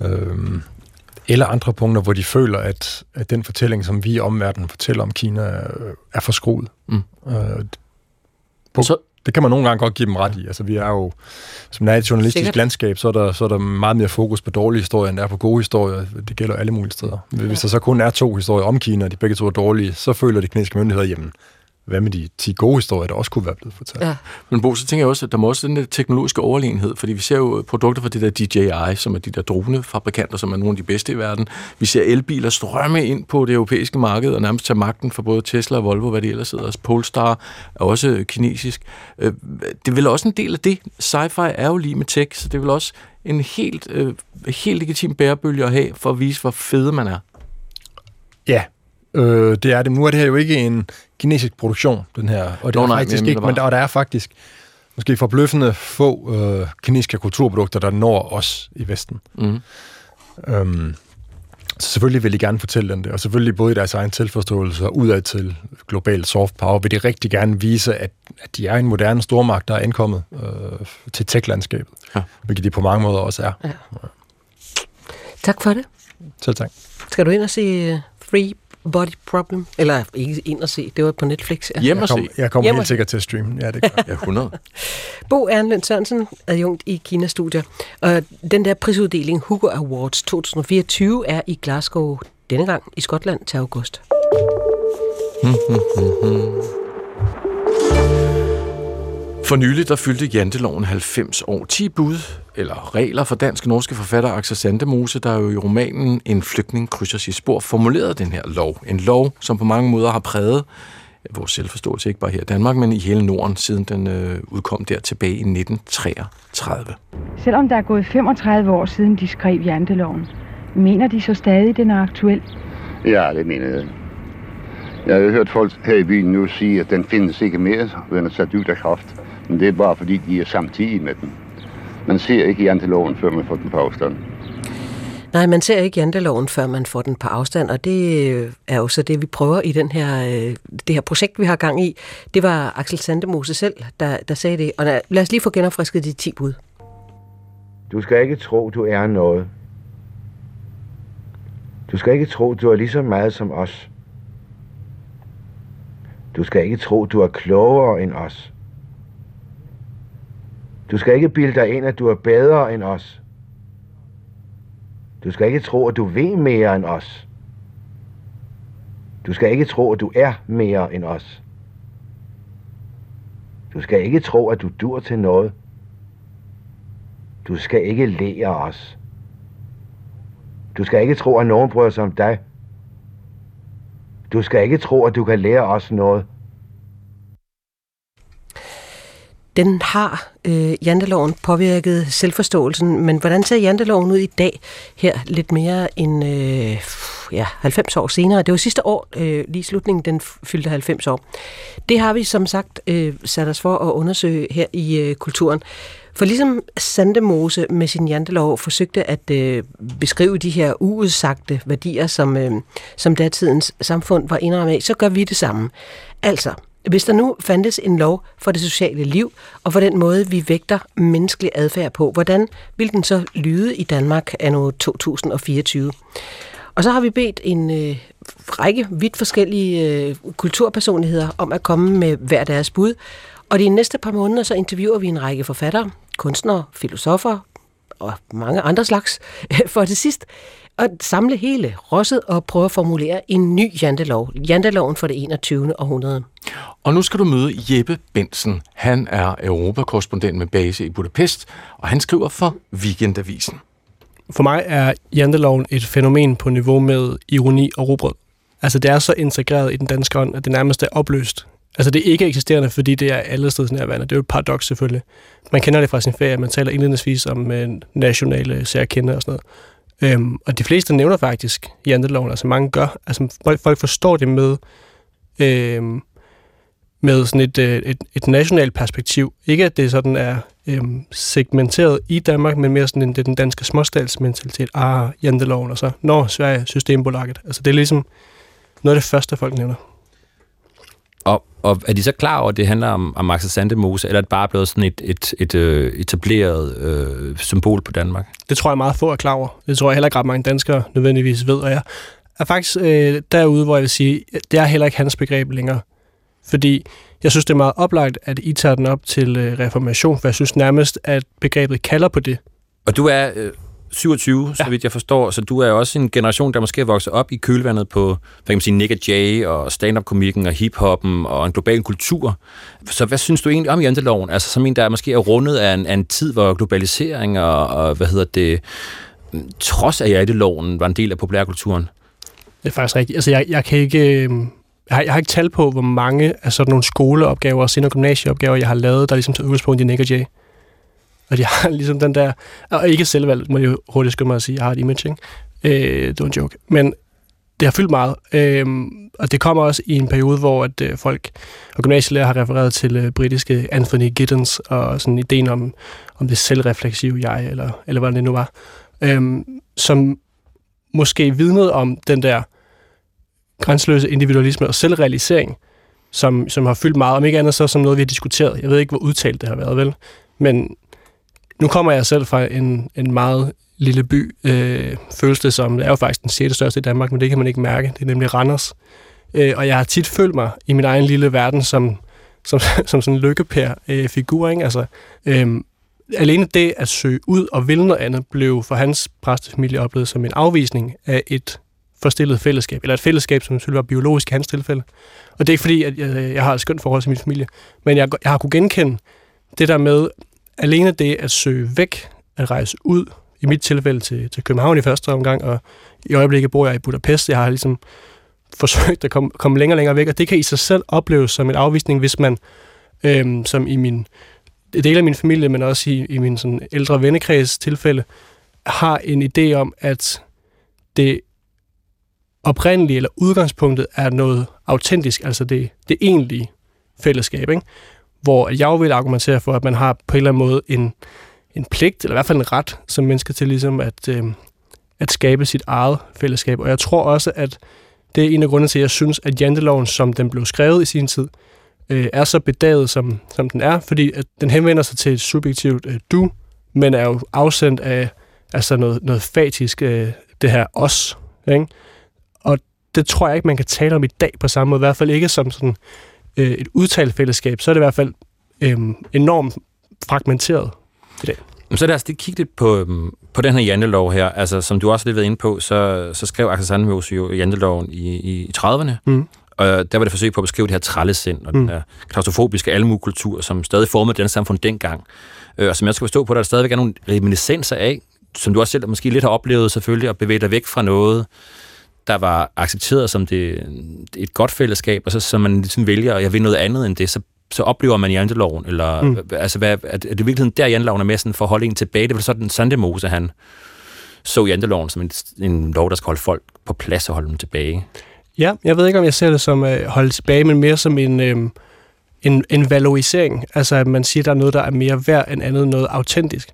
Øhm, Eller andre punkter, hvor de føler, at, at den fortælling, som vi i omverdenen fortæller om Kina, øh, er forskruet. Mm. Øh, på, Så- så, det kan man nogle gange godt give dem ret i. Altså, vi er jo, som der er et journalistisk Sikkert. Landskab, så er, der, så er der meget mere fokus på dårlige historier, end der er på gode historier. Det gælder alle mulige steder. Hvis der så kun er to historier om Kina, og de begge to er dårlige, så føler de kinesiske myndigheder, jamen, hvad med de 10 gode historier, der også kunne være blevet fortalt? Ja. Men Bo, så tænker jeg også, at der må også den der teknologiske overlegenhed, fordi vi ser jo produkter fra det der DJI, som er de der dronefabrikanter, som er nogle af de bedste i verden. Vi ser elbiler strømme ind på det europæiske marked og nærmest tage magten for både Tesla og Volvo, hvad det ellers hedder. Polestar er også kinesisk. Øh, Det er vel også en del af det. Sci-fi er jo lige med tech, så det er vel også en helt, øh, helt legitim bærebølge at have for at vise, hvor fede man er. Ja, øh, det er det. Nu er det her jo ikke en kinesisk produktion, den her. Og det Nå, er nej, faktisk ikke, men der, og der er faktisk måske forbløffende få øh, kinesiske kulturprodukter, der når os i Vesten. Mm. Øhm, så selvfølgelig vil de gerne fortælle dem det, og selvfølgelig både i deres egen tilforståelse og udad til global soft power, vil de rigtig gerne vise, at, at de er en moderne stormagt, der er ankommet øh, til tech-landskabet, Ja. ja. hvilket de på mange måder også er. Ja. Tak for det. Selv tak. Skal du ind og se uh, Free Body Problem? Eller ikke ind og se, det var på Netflix. Ja. Hjem og Jeg, se. kom, jeg kommer og helt sikkert til at streame. Ja, det gør jeg. Ja, 100. *laughs* Bo Ernlund Sørensen, adjunkt i Kina-studier. Og den der prisuddeling Hugo Awards 2024 er i Glasgow denne gang i Skotland til august. For nylig der fyldte janteloven 90 år. 10 bud eller regler for dansk-norske forfatter Axel Sandemose, der jo i romanen En flygtning krydser sit spor, formulerede den her lov. En lov, som på mange måder har præget vores selvforståelse, ikke bare her i Danmark, men i hele Norden, siden den øh, udkom der tilbage i 1933. Selvom der er gået 35 år siden de skrev janteloven, mener de så stadig, den er aktuel? Ja, det mener jeg. Jeg har hørt folk her i byen nu sige, at den findes ikke mere, og den er sat ud af kraft. Men det er bare fordi, de er samtidig med den. Man ser ikke janteloven, før man får den på afstand. Nej, man ser ikke janteloven, før man får den på afstand, og det øh, er jo så det, vi prøver i den her, øh, det her projekt, vi har gang i. Det var Axel Sandemose selv, der, der sagde det. Og lad, lad os lige få genopfrisket de 10 bud. Du skal ikke tro, du er noget. Du skal ikke tro, du er lige så meget som os. Du skal ikke tro, du er klogere end os. Du skal ikke bilde dig ind, at du er bedre end os. Du skal ikke tro, at du ved mere end os. Du skal ikke tro, at du er mere end os. Du skal ikke tro, at du dur til noget. Du skal ikke lære os. Du skal ikke tro, at nogen bryder sig om dig. Du skal ikke tro, at du kan lære os noget. Den har øh, janteloven påvirket selvforståelsen, men hvordan ser janteloven ud i dag, her lidt mere end øh, ja, 90 år senere? Det var sidste år, øh, lige slutningen, den fyldte 90 år. Det har vi som sagt øh, sat os for at undersøge her i øh, kulturen. For ligesom Sandemose med sin jantelov forsøgte at øh, beskrive de her uudsagte værdier, som, øh, som datidens samfund var indrammet af, så gør vi det samme. Altså, hvis der nu fandtes en lov for det sociale liv, og for den måde, vi vægter menneskelig adfærd på, hvordan vil den så lyde i Danmark anno 2024? Og så har vi bedt en øh, række vidt forskellige øh, kulturpersonligheder om at komme med hver deres bud. Og de næste par måneder så interviewer vi en række forfattere, kunstnere, filosofer og mange andre slags, *laughs* for til sidst at samle hele rosset og prøve at formulere en ny jantelov. Janteloven for det 21. århundrede. Og nu skal du møde Jeppe Bensen. Han er europakorrespondent med base i Budapest, og han skriver for Weekendavisen. For mig er janteloven et fænomen på niveau med ironi og robrød. Altså det er så integreret i den danske ånd, at det nærmest er opløst. Altså det er ikke eksisterende, fordi det er alle steder nærværende. Det er jo et paradoks selvfølgelig. Man kender det fra sin ferie, man taler indledningsvis om øh, nationale særkende og sådan noget. Øhm, og de fleste nævner faktisk janteloven, altså mange gør. Altså folk, forstår det med, øhm, med sådan et, øh, et, et nationalt perspektiv. Ikke at det sådan er øhm, segmenteret i Danmark, men mere sådan en, det er den danske småstatsmentalitet. Ah, janteloven, og så, når Sverige, Systembolaget. Altså det er ligesom noget af det første, folk nævner. Og, er de så klar over, at det handler om, om Max Sandemose, eller er det bare blevet sådan et, et, et, et etableret øh, symbol på Danmark? Det tror jeg meget få er klar over. Det tror jeg heller ikke ret mange danskere nødvendigvis ved, og jeg er faktisk øh, derude, hvor jeg vil sige, det er heller ikke hans begreb længere. Fordi jeg synes, det er meget oplagt, at I tager den op til øh, reformation, for jeg synes nærmest, at begrebet kalder på det. Og du er øh, 27, ja. så vidt jeg forstår, så du er også en generation, der måske er vokset op i kølvandet på, hvad kan man sige, Nick Jay og stand-up-komikken og hip-hoppen og en global kultur. Så hvad synes du egentlig om janteloven? Altså som en, der måske er rundet af en, af en tid, hvor globalisering og, og hvad hedder det, trods af janteloven var en del af populærkulturen? Det er faktisk rigtigt. Altså jeg, jeg kan ikke... Øh, jeg har, jeg har ikke tal på, hvor mange af sådan nogle skoleopgaver og senior gymnasieopgaver, jeg har lavet, der ligesom tager udgangspunkt i Nick Jay. Og de har *laughs* ligesom den der... Og ikke selvvalgt, må jeg jo hurtigt skynde mig at sige. Jeg har et image, ikke? Øh, det var en joke. Men det har fyldt meget. Øh, og det kommer også i en periode, hvor at, øh, folk og gymnasielærer har refereret til øh, britiske Anthony Giddens og sådan ideen om, om det selvrefleksive jeg, eller, eller hvad det nu var. Øh, som måske vidnede om den der grænseløse individualisme og selvrealisering, som, som har fyldt meget, om ikke andet så som noget, vi har diskuteret. Jeg ved ikke, hvor udtalt det har været, vel? Men nu kommer jeg selv fra en, en meget lille by, øh, føles det som, det er jo faktisk den 6. største i Danmark, men det kan man ikke mærke, det er nemlig Randers. Øh, og jeg har tit følt mig i min egen lille verden som, som, *laughs* som sådan en lykkepær-figur, øh, ikke? Altså, øh, alene det at søge ud og ville noget andet, blev for hans præstefamilie oplevet som en afvisning af et forstillet fællesskab, eller et fællesskab, som selvfølgelig var biologisk i hans tilfælde. Og det er ikke fordi, at jeg, jeg har et skønt forhold til min familie, men jeg, jeg har kunne genkende det der med, alene det at søge væk, at rejse ud, i mit tilfælde til, til København i første omgang, og i øjeblikket bor jeg i Budapest. Jeg har ligesom forsøgt at komme, komme længere og længere væk, og det kan i sig selv opleves som en afvisning, hvis man, øhm, som i min del af min familie, men også i, i min sådan ældre vennekreds tilfælde, har en idé om, at det oprindelige eller udgangspunktet er noget autentisk, altså det, det egentlige fællesskab. Ikke? Hvor jeg vil argumentere for, at man har på en eller anden måde en, en pligt, eller i hvert fald en ret som menneske til ligesom at, øh, at skabe sit eget fællesskab. Og jeg tror også, at det er en af grundene til, at jeg synes, at janteloven, som den blev skrevet i sin tid, øh, er så bedaget, som, som den er, fordi at den henvender sig til et subjektivt øh, du, men er jo afsendt af altså noget, noget fatisk, øh, det her os. Ikke? Og det tror jeg ikke, man kan tale om i dag på samme måde, i hvert fald ikke som sådan øh, et udtalt fællesskab, så er det i hvert fald øh, enormt fragmenteret i dag. Så lad os lige kigge lidt på, øhm, på den her jantelov her. Altså, som du også lidt været inde på, så, så skrev Axel Sandmose jo janteloven i, i, i 30'erne. Mm. Og der var det forsøg på at beskrive det her trællesind og mm. den her klaustrofobiske almuekultur, som stadig formede den samfund dengang. Øh, og som jeg skal forstå på, der, der stadigvæk er nogle reminiscenser af, som du også selv måske lidt har oplevet selvfølgelig, at bevæge dig væk fra noget, der var accepteret som det, et godt fællesskab, og så, så man ligesom vælger, at jeg vil noget andet end det, så, så oplever man janteloven, eller mm. altså, hvad, er det i virkeligheden der janteloven er med sådan for at holde en tilbage? Det var sådan Sandemose, han så janteloven som en, en lov, der skal holde folk på plads og holde dem tilbage. Ja, jeg ved ikke, om jeg ser det som at holde tilbage, men mere som en, øh, en, en valorisering. Altså, at man siger, at der er noget, der er mere værd end andet, noget autentisk.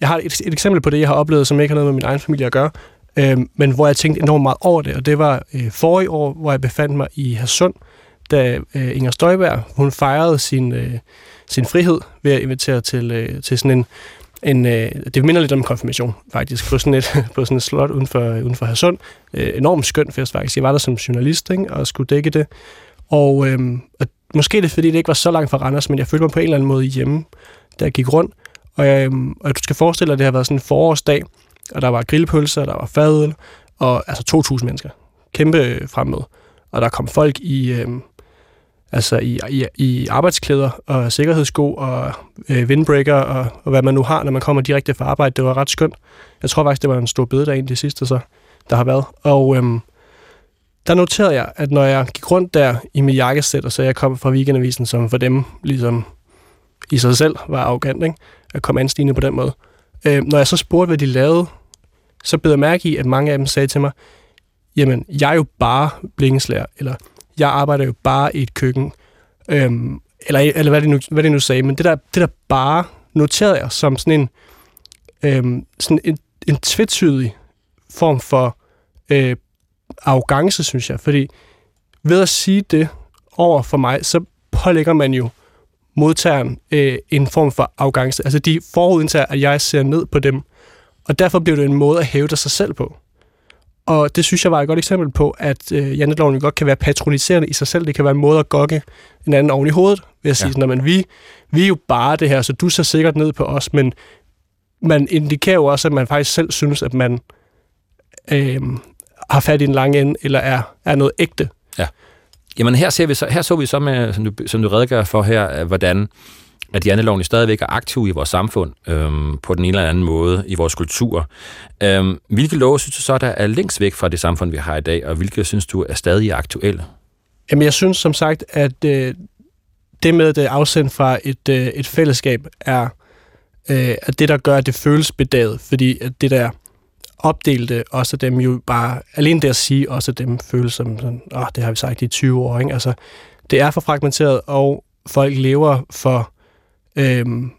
Jeg har et, et eksempel på det, jeg har oplevet, som ikke har noget med min egen familie at gøre, øh, men hvor jeg tænkte enormt meget over det, og det var øh, forrige år, hvor jeg befandt mig i Hasund, da øh, Inger Støjberg, hun fejrede sin, øh, sin frihed ved at invitere til, øh, til sådan en, en øh, det minder lidt om en konfirmation, faktisk, på sådan et, *laughs* på sådan et slot uden for, uden for Hadsund. Øh, enormt skøn fest, faktisk. Jeg var der som journalist, ikke, og skulle dække det. Og, øh, og måske det er, fordi det ikke var så langt fra Randers, men jeg følte mig på en eller anden måde hjemme, da jeg gik rundt. Og, jeg, og du skal forestille dig, at det har været sådan en forårsdag, og der var grillpølser, der var fadøl, og altså 2.000 mennesker. Kæmpe fremmøde. Og der kom folk i, øh, altså i, i, i arbejdsklæder og sikkerhedssko og øh, windbreaker og, og hvad man nu har, når man kommer direkte fra arbejde. Det var ret skønt. Jeg tror faktisk, det var en stor bede en det sidste, så, der har været. Og øh, der noterede jeg, at når jeg gik rundt der i mit jakkesæt, og så jeg kom fra weekendavisen, som for dem ligesom i sig selv var arrogant, ikke? at komme anstigende på den måde. Øh, når jeg så spurgte, hvad de lavede, så beder jeg mærke i, at mange af dem sagde til mig, jamen, jeg er jo bare blinkeslager, eller jeg arbejder jo bare i et køkken, øhm, eller, eller hvad, det nu, hvad det nu sagde, men det der, det der bare noterede jeg som sådan en, øhm, sådan en, en tvetydig form for øh, arrogance, synes jeg, fordi ved at sige det over for mig, så pålægger man jo modtageren øh, en form for arrogance. Altså de forudindtager, at jeg ser ned på dem, og derfor bliver det en måde at hæve sig selv på. Og det synes jeg var et godt eksempel på, at øh, janteloven godt kan være patroniserende i sig selv. Det kan være en måde at gokke en anden oven i hovedet, ved at sige, ja. sådan, men vi, vi er jo bare det her, så du ser sikkert ned på os, men man indikerer jo også, at man faktisk selv synes, at man øh, har fat i en lang ende, eller er, er noget ægte. Ja. Jamen her, ser vi så, her så vi så, med, som, du, som du redegør for her, hvordan at janteloven stadigvæk er aktiv i vores samfund øhm, på den ene eller anden måde i vores kultur. Øhm, hvilke love synes du så, der er længst væk fra det samfund, vi har i dag, og hvilke synes du er stadig aktuelle? Jamen jeg synes som sagt, at øh, det med det afsendt fra et, øh, et fællesskab er øh, at det, der gør, at det føles bedaget, fordi at det der opdelte også dem jo bare, alene det at sige også dem føles som sådan, åh, oh, det har vi sagt i 20 år, ikke? Altså, det er for fragmenteret, og folk lever for øhm,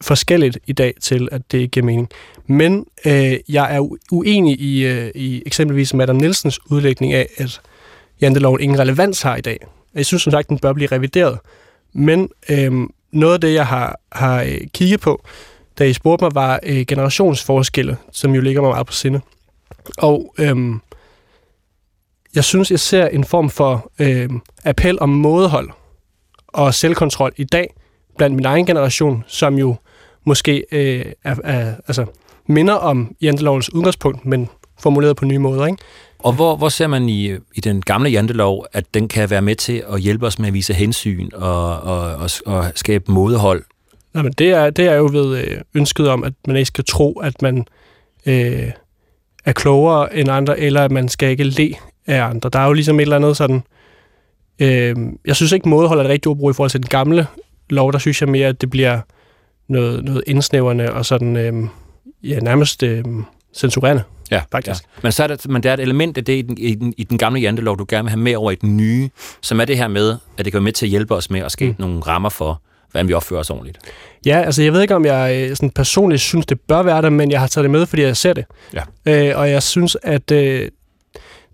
forskelligt i dag til, at det giver mening. Men øh, jeg er uenig i, øh, i eksempelvis Madame Nielsens udlægning af, at janteloven ingen relevans har i dag. Jeg synes som sagt, den bør blive revideret. Men øh, noget af det, jeg har, har øh, kigget på, da I spurgte mig, var øh, generationsforskelle, som jo ligger mig meget på sinde. Og øh, jeg synes, jeg ser en form for øh, appel om mådehold og selvkontrol i dag, blandt min egen generation, som jo måske øh, er, er, altså, minder om jantelovens udgangspunkt, men formuleret på nye måder. Ikke? Og hvor, hvor ser man i, i den gamle jantelov, at den kan være med til at hjælpe os med at vise hensyn og, og, og, og skabe mådehold? Jamen, det, er, det er jo ved øh, ønsket om, at man ikke skal tro, at man øh, er klogere end andre, eller at man skal ikke le af andre. Der er jo ligesom et eller andet sådan... Øh, jeg synes ikke, mådehold er det rigtige ord i forhold til den gamle lov, der synes jeg mere, at det bliver noget, noget indsnævrende og sådan, øh, ja, nærmest øh, censurerende. Ja, faktisk. Ja. Men, så er der, men der er et element af det i den, i, den, i den gamle jantelov, du gerne vil have med over i den nye, som er det her med, at det kan være med til at hjælpe os med at skabe mm. nogle rammer for, hvordan vi opfører os ordentligt. Ja, altså jeg ved ikke, om jeg øh, sådan personligt synes, det bør være der, men jeg har taget det med, fordi jeg ser det. Ja. Øh, og jeg synes, at øh,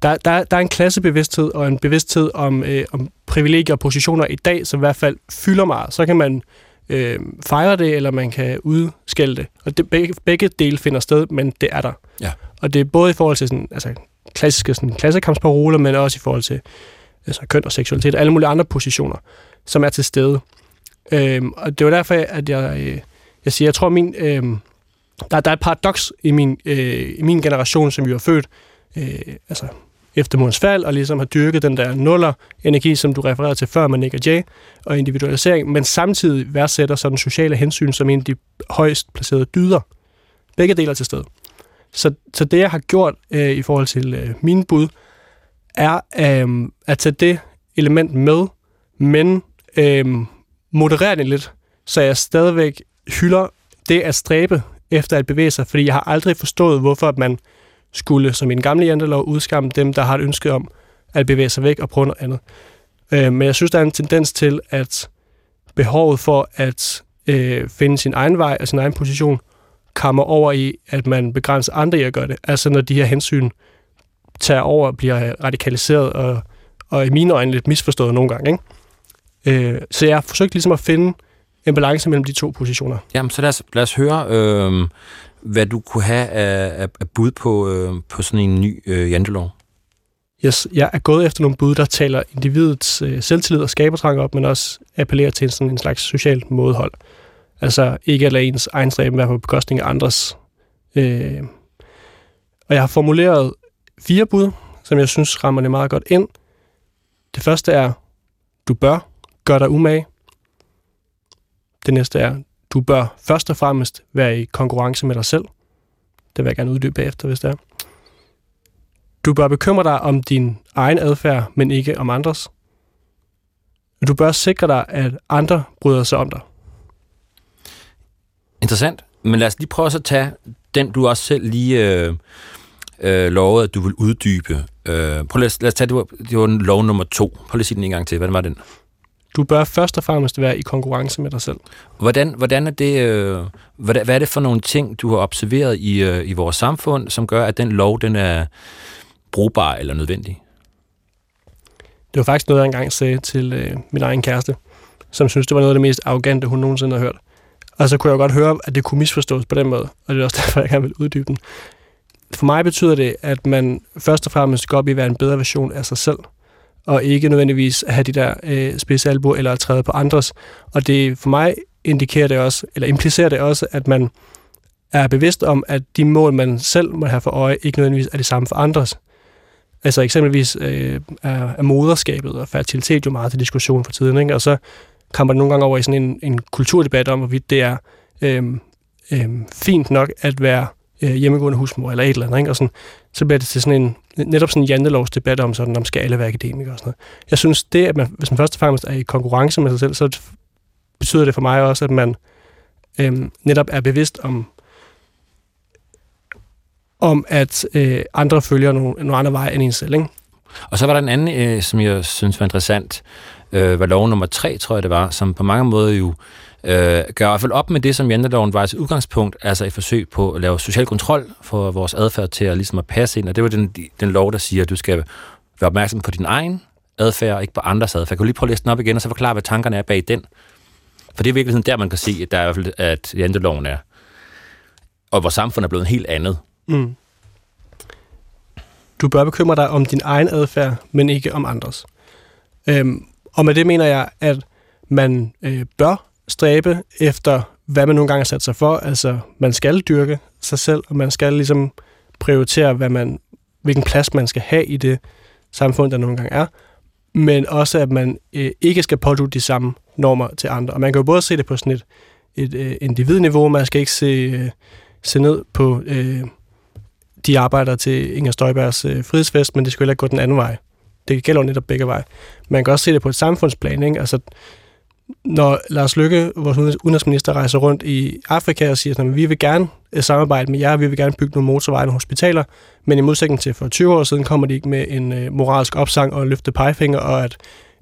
der, der, der er en klassebevidsthed og en bevidsthed om, øh, om privilegier og positioner i dag, som i hvert fald fylder meget. Så kan man øh, fejre det, eller man kan udskælde det. Og det, begge, begge dele finder sted, men det er der. Ja. Og det er både i forhold til sådan, altså, klassiske sådan, klassekampsparoler, men også i forhold til altså, køn og seksualitet og alle mulige andre positioner, som er til stede. Øhm, og det var derfor, at jeg, øh, jeg siger, jeg tror, min, øh, der, der er et paradoks i min, øh, i min generation, som jo er født øh, altså, efter murens fald, og ligesom har dyrket den der nuller energi, som du refererede til før med Nick og Jay, og individualisering, men samtidig værdsætter sådan sociale hensyn som en af de højst placerede dyder. Begge deler til stede. Så, så det, jeg har gjort øh, i forhold til øh, mine bud, er øh, at tage det element med, men øh, moderere det lidt, så jeg stadigvæk hylder det at stræbe efter at bevæge sig, fordi jeg har aldrig forstået, hvorfor man skulle, som i den gamle jantelov, udskamme dem, der har et ønske om at bevæge sig væk og prøve noget andet. Øh, men jeg synes, der er en tendens til, at behovet for at øh, finde sin egen vej og sin egen position kommer over i, at man begrænser andre i at gøre det. Altså når de her hensyn tager over og bliver radikaliseret og, og i mine øjne lidt misforstået nogle gange. Ikke? Øh, så jeg har forsøgt ligesom at finde en balance mellem de to positioner. Jamen, så lad os, lad os høre, øh, hvad du kunne have af, af, af bud på, øh, på sådan en ny øh, jantelov. Yes, jeg er gået efter nogle bud, der taler individets øh, selvtillid og skabertrang op, men også appellerer til sådan en slags socialt modhold. Altså ikke at lade ens egen stræben være på bekostning af andres. Øh, og jeg har formuleret fire bud, som jeg synes rammer det meget godt ind. Det første er, du bør gøre dig umage. Det næste er, du bør først og fremmest være i konkurrence med dig selv. Det vil jeg gerne uddybe bagefter, hvis det er. Du bør bekymre dig om din egen adfærd, men ikke om andres. Du bør sikre dig, at andre bryder sig om dig. Interessant. Men lad os lige prøve at tage den, du også selv lige øh, øh, lovede, at du vil uddybe. Øh, prøv lad os, lad os tage, det var, det var lov nummer to. Prøv lige at sige den en gang til. Hvad var den? Du bør først og fremmest være i konkurrence med dig selv. Hvordan, hvordan er det, øh, hvad, hvad er det for nogle ting, du har observeret i, øh, i vores samfund, som gør, at den lov den er brugbar eller nødvendig? Det var faktisk noget, jeg engang sagde til øh, min egen kæreste, som synes, det var noget af det mest arrogante, hun nogensinde har hørt. Og så kunne jeg godt høre, at det kunne misforstås på den måde, og det er også *laughs* derfor, jeg gerne vil uddybe den. For mig betyder det, at man først og fremmest går op i at være en bedre version af sig selv, og ikke nødvendigvis have de der øh, spidsalbuer eller træde på andres. Og det for mig indikerer det også, eller implicerer det også, at man er bevidst om, at de mål, man selv må have for øje, ikke nødvendigvis er det samme for andres. Altså eksempelvis øh, er, er moderskabet og fertilitet jo meget til diskussion for tiden, ikke? og så kommer det nogle gange over i sådan en, en kulturdebat om, hvorvidt det er øh, øh, fint nok at være øh, hjemmegående husmor eller et eller andet. Ikke? Og sådan, så bliver det til sådan en, netop sådan en jantelovsdebat om, sådan, om skal alle være akademikere og sådan noget. Jeg synes, det, at man, hvis man først og fremmest er i konkurrence med sig selv, så betyder det for mig også, at man øhm, netop er bevidst om, om at øh, andre følger nogle, nogle andre veje end en selv. Ikke? Og så var der en anden, øh, som jeg synes var interessant, øh, var lov nummer tre, tror jeg det var, som på mange måder jo øh, Øh, gør i hvert fald op med det, som janteloven var et udgangspunkt, altså et forsøg på at lave social kontrol for vores adfærd til at, ligesom at passe ind, og det var den, den lov, der siger, at du skal være opmærksom på din egen adfærd, og ikke på andres adfærd. Kan du lige prøve at læse den op igen, og så forklare, hvad tankerne er bag den? For det er virkelig der, man kan se, at, der er i hvert fald, at janteloven er, og vores samfund er blevet en helt andet. Mm. Du bør bekymre dig om din egen adfærd, men ikke om andres. Øhm, og med det mener jeg, at man øh, bør stræbe efter, hvad man nogle gange har sat sig for. Altså, man skal dyrke sig selv, og man skal ligesom prioritere, hvad man, hvilken plads man skal have i det samfund, der nogle gange er. Men også, at man øh, ikke skal pådue de samme normer til andre. Og man kan jo både se det på sådan et, et øh, individniveau, man skal ikke se, øh, se ned på øh, de arbejder til Inger Støjbergs øh, frihedsfest, men det skulle heller ikke gå den anden vej. Det gælder jo netop begge veje. Man kan også se det på et samfundsplan. Ikke? Altså, når Lars Lykke, vores udenrigsminister, rejser rundt i Afrika og siger, at vi vil gerne øh, samarbejde med jer, vi vil gerne bygge nogle motorveje og hospitaler, men i modsætning til for 20 år siden kommer de ikke med en øh, moralsk opsang og løfte pegefinger, og at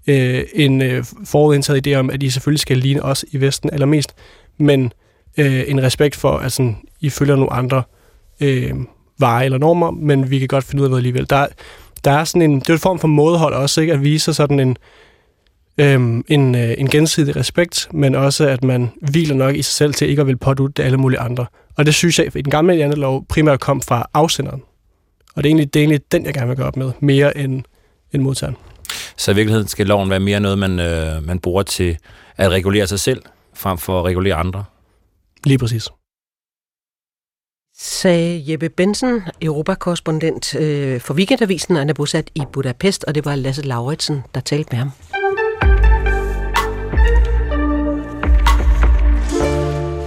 øh, en øh, forudindtaget idé om, at I selvfølgelig skal ligne os i Vesten allermest, men øh, en respekt for, at sådan, I følger nogle andre øh, veje eller normer, men vi kan godt finde ud af det alligevel. Der, der er sådan en, det er en form for mådehold også, ikke? at vise sådan en, øhm, en, øh, en gensidig respekt, men også at man hviler nok i sig selv til ikke at vil pådute alle mulige andre. Og det synes jeg, i den gamle jantelov primært kom fra afsenderen. Og det er egentlig, det er egentlig den, jeg gerne vil gøre op med, mere end, end modtageren. Så i virkeligheden skal loven være mere noget, man, øh, man bruger til at regulere sig selv, frem for at regulere andre? Lige præcis. Sagde Jeppe Bensen, europakorrespondent øh, for Weekendavisen, og han er bosat i Budapest, og det var Lasse Lauritsen, der talte med ham.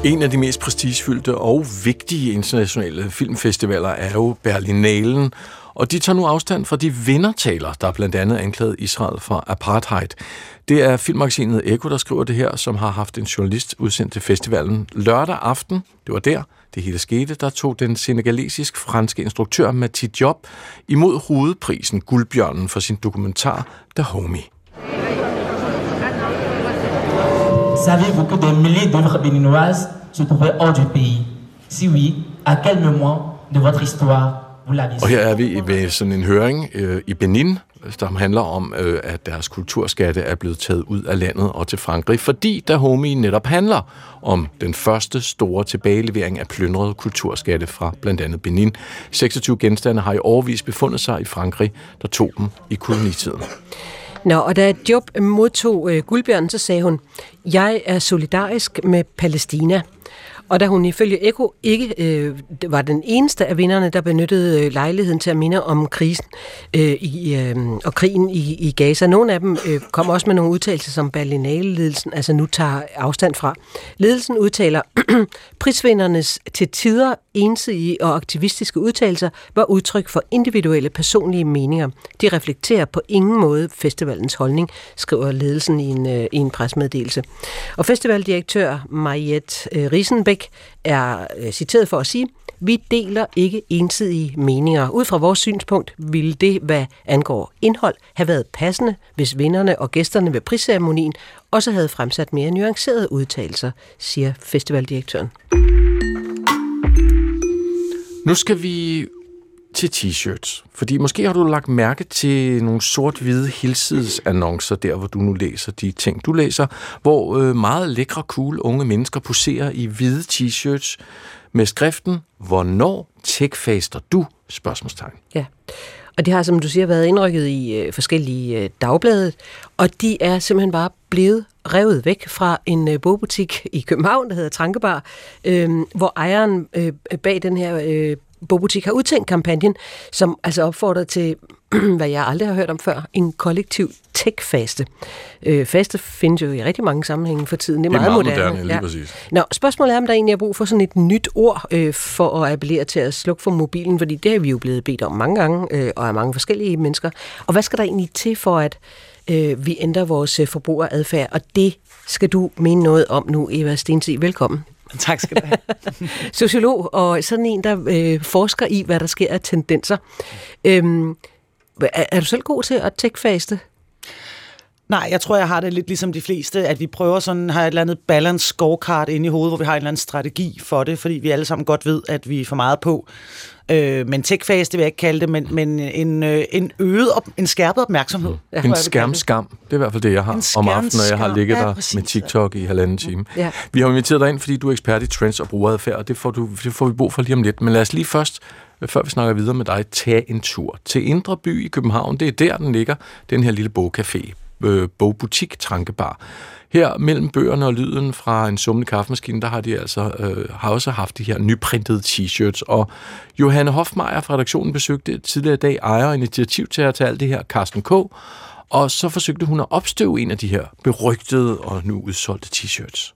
En af de mest prestigefyldte og vigtige internationale filmfestivaler er jo Berlinalen, og de tager nu afstand fra de vindertaler, der blandt andet anklagede Israel for apartheid. Det er filmmagasinet Eko, der skriver det her, som har haft en journalist udsendt til festivalen lørdag aften. Det var der, det hele skete. Der tog den senegalesisk-franske instruktør Mati Job imod hovedprisen Guldbjørnen for sin dokumentar The Homie. Savez-vous que des milliers d'œuvres béninoises se trouvaient hors du pays Si oui, à quel moment de votre histoire vous l'avez Og her er vi ved sådan en høring øh, i Benin, der handler om, øh, at deres kulturskatte er blevet taget ud af landet og til Frankrig, fordi Dahomey netop handler om den første store tilbagelevering af plyndrede kulturskatte fra blandt andet Benin. 26 genstande har i overvis befundet sig i Frankrig, der tog dem i kolonitiden. Nå, og da Job modtog øh, guldbjørnen, så sagde hun, jeg er solidarisk med Palæstina. Og da hun ifølge Eko ikke øh, var den eneste af vinderne, der benyttede øh, lejligheden til at minde om krisen øh, i, øh, og krigen i, i Gaza. Nogle af dem øh, kom også med nogle udtalelser, som Berlinale-ledelsen altså nu tager afstand fra. Ledelsen udtaler, *clears throat* prisvindernes til tider ensidige og aktivistiske udtalelser var udtryk for individuelle personlige meninger. De reflekterer på ingen måde festivalens holdning, skriver ledelsen i en, øh, i en presmeddelelse. Og festivaldirektør Mariette øh, Riesenbeck er øh, citeret for at sige, vi deler ikke ensidige meninger. Ud fra vores synspunkt ville det, hvad angår indhold, have været passende, hvis vinderne og gæsterne ved prisceremonien også havde fremsat mere nuancerede udtalelser, siger festivaldirektøren. Nu skal vi til t-shirts. Fordi måske har du lagt mærke til nogle sort-hvide helsidesannoncer, der hvor du nu læser de ting, du læser, hvor øh, meget lækre, cool unge mennesker poserer i hvide t-shirts med skriften, hvornår techfaster du? Spørgsmålstegn. Ja, og det har, som du siger, været indrykket i øh, forskellige øh, dagblade, og de er simpelthen bare blevet revet væk fra en øh, bogbutik i København, der hedder Trankebar, øh, hvor ejeren øh, bag den her øh, bogbutik har udtænkt kampagnen, som altså opfordrer til, *clears throat* hvad jeg aldrig har hørt om før, en kollektiv tech-faste. Øh, faste findes jo i rigtig mange sammenhænge for tiden. Det er, Det er meget, meget moderne. moderne, lige præcis. Nå, spørgsmålet er, om der egentlig er brug for sådan et nyt ord øh, for at appellere til at slukke for mobilen, fordi det har vi jo blevet bedt om mange gange, øh, og af mange forskellige mennesker. Og hvad skal der egentlig til for, at øh, vi ændrer vores øh, forbrugeradfærd? Og det skal du mene noget om nu, Eva Stensi. Velkommen. *laughs* Tak skal du have. *laughs* Sociolog og sådan en, der øh, forsker i, hvad der sker af tendenser. Øhm, er, er du selv god til at tech-faste? Nej, jeg tror, jeg har det lidt ligesom de fleste, at vi prøver sådan at have et eller andet balance scorecard inde i hovedet, hvor vi har en eller anden strategi for det, fordi vi alle sammen godt ved, at vi er for meget på. Øh, men tech-fase, det vil jeg ikke kalde det, men, men en, øh, en øget, op, en skærpet opmærksomhed. Ja. En skærmskam, det er i hvert fald det, jeg har om aftenen, når jeg har ligget ja, der præcis, med TikTok i halvanden time. Ja. Vi har inviteret dig ind, fordi du er ekspert i trends og brugeradfærd, og det får, du, det får vi brug for lige om lidt. Men lad os lige først, før vi snakker videre med dig, tage en tur til Indre By i København. Det er der, den ligger, den her lille bogcafé, øh, bogbutik, trankebar. Her mellem bøgerne og lyden fra en summende kaffemaskine, der har de altså øh, har også haft de her nyprintede t-shirts. Og Johanne Hofmeier fra redaktionen besøgte tidligere i dag ejer og initiativtager til alt det her, Carsten K., og så forsøgte hun at opstøve en af de her berygtede og nu udsolgte t-shirts.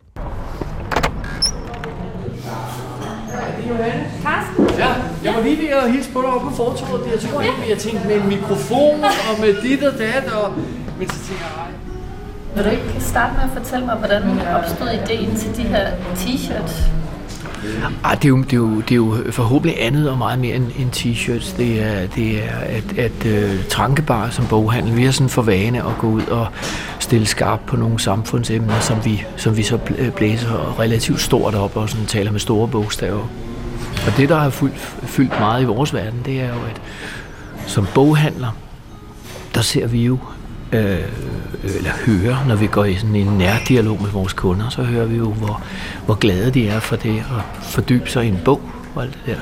Karsten? Ja, jeg var lige ved at hilse på dig oppe på fortorvet. Jeg tror ikke, vi har tænkt med en mikrofon og med dit og dat. Og... Men så tænker jeg. Vil du ikke starte med at fortælle mig, hvordan opstod ideen til de her t-shirts? Ej, det, er jo, det, er jo, det er jo forhåbentlig andet og meget mere end, end t-shirts. Det er, det er at, at uh, Trankebar som boghandel, vi har sådan for vane at gå ud og stille skarp på nogle samfundsemner, som vi, som vi så bl- blæser relativt stort op og sådan taler med store bogstaver. Og det, der har fyldt, fyldt meget i vores verden, det er jo, at som boghandler, der ser vi jo, Øh, øh, eller hører, når vi går i sådan en nærdialog med vores kunder, så hører vi jo, hvor, hvor glade de er for det at fordybe sig i en bog og alt det der.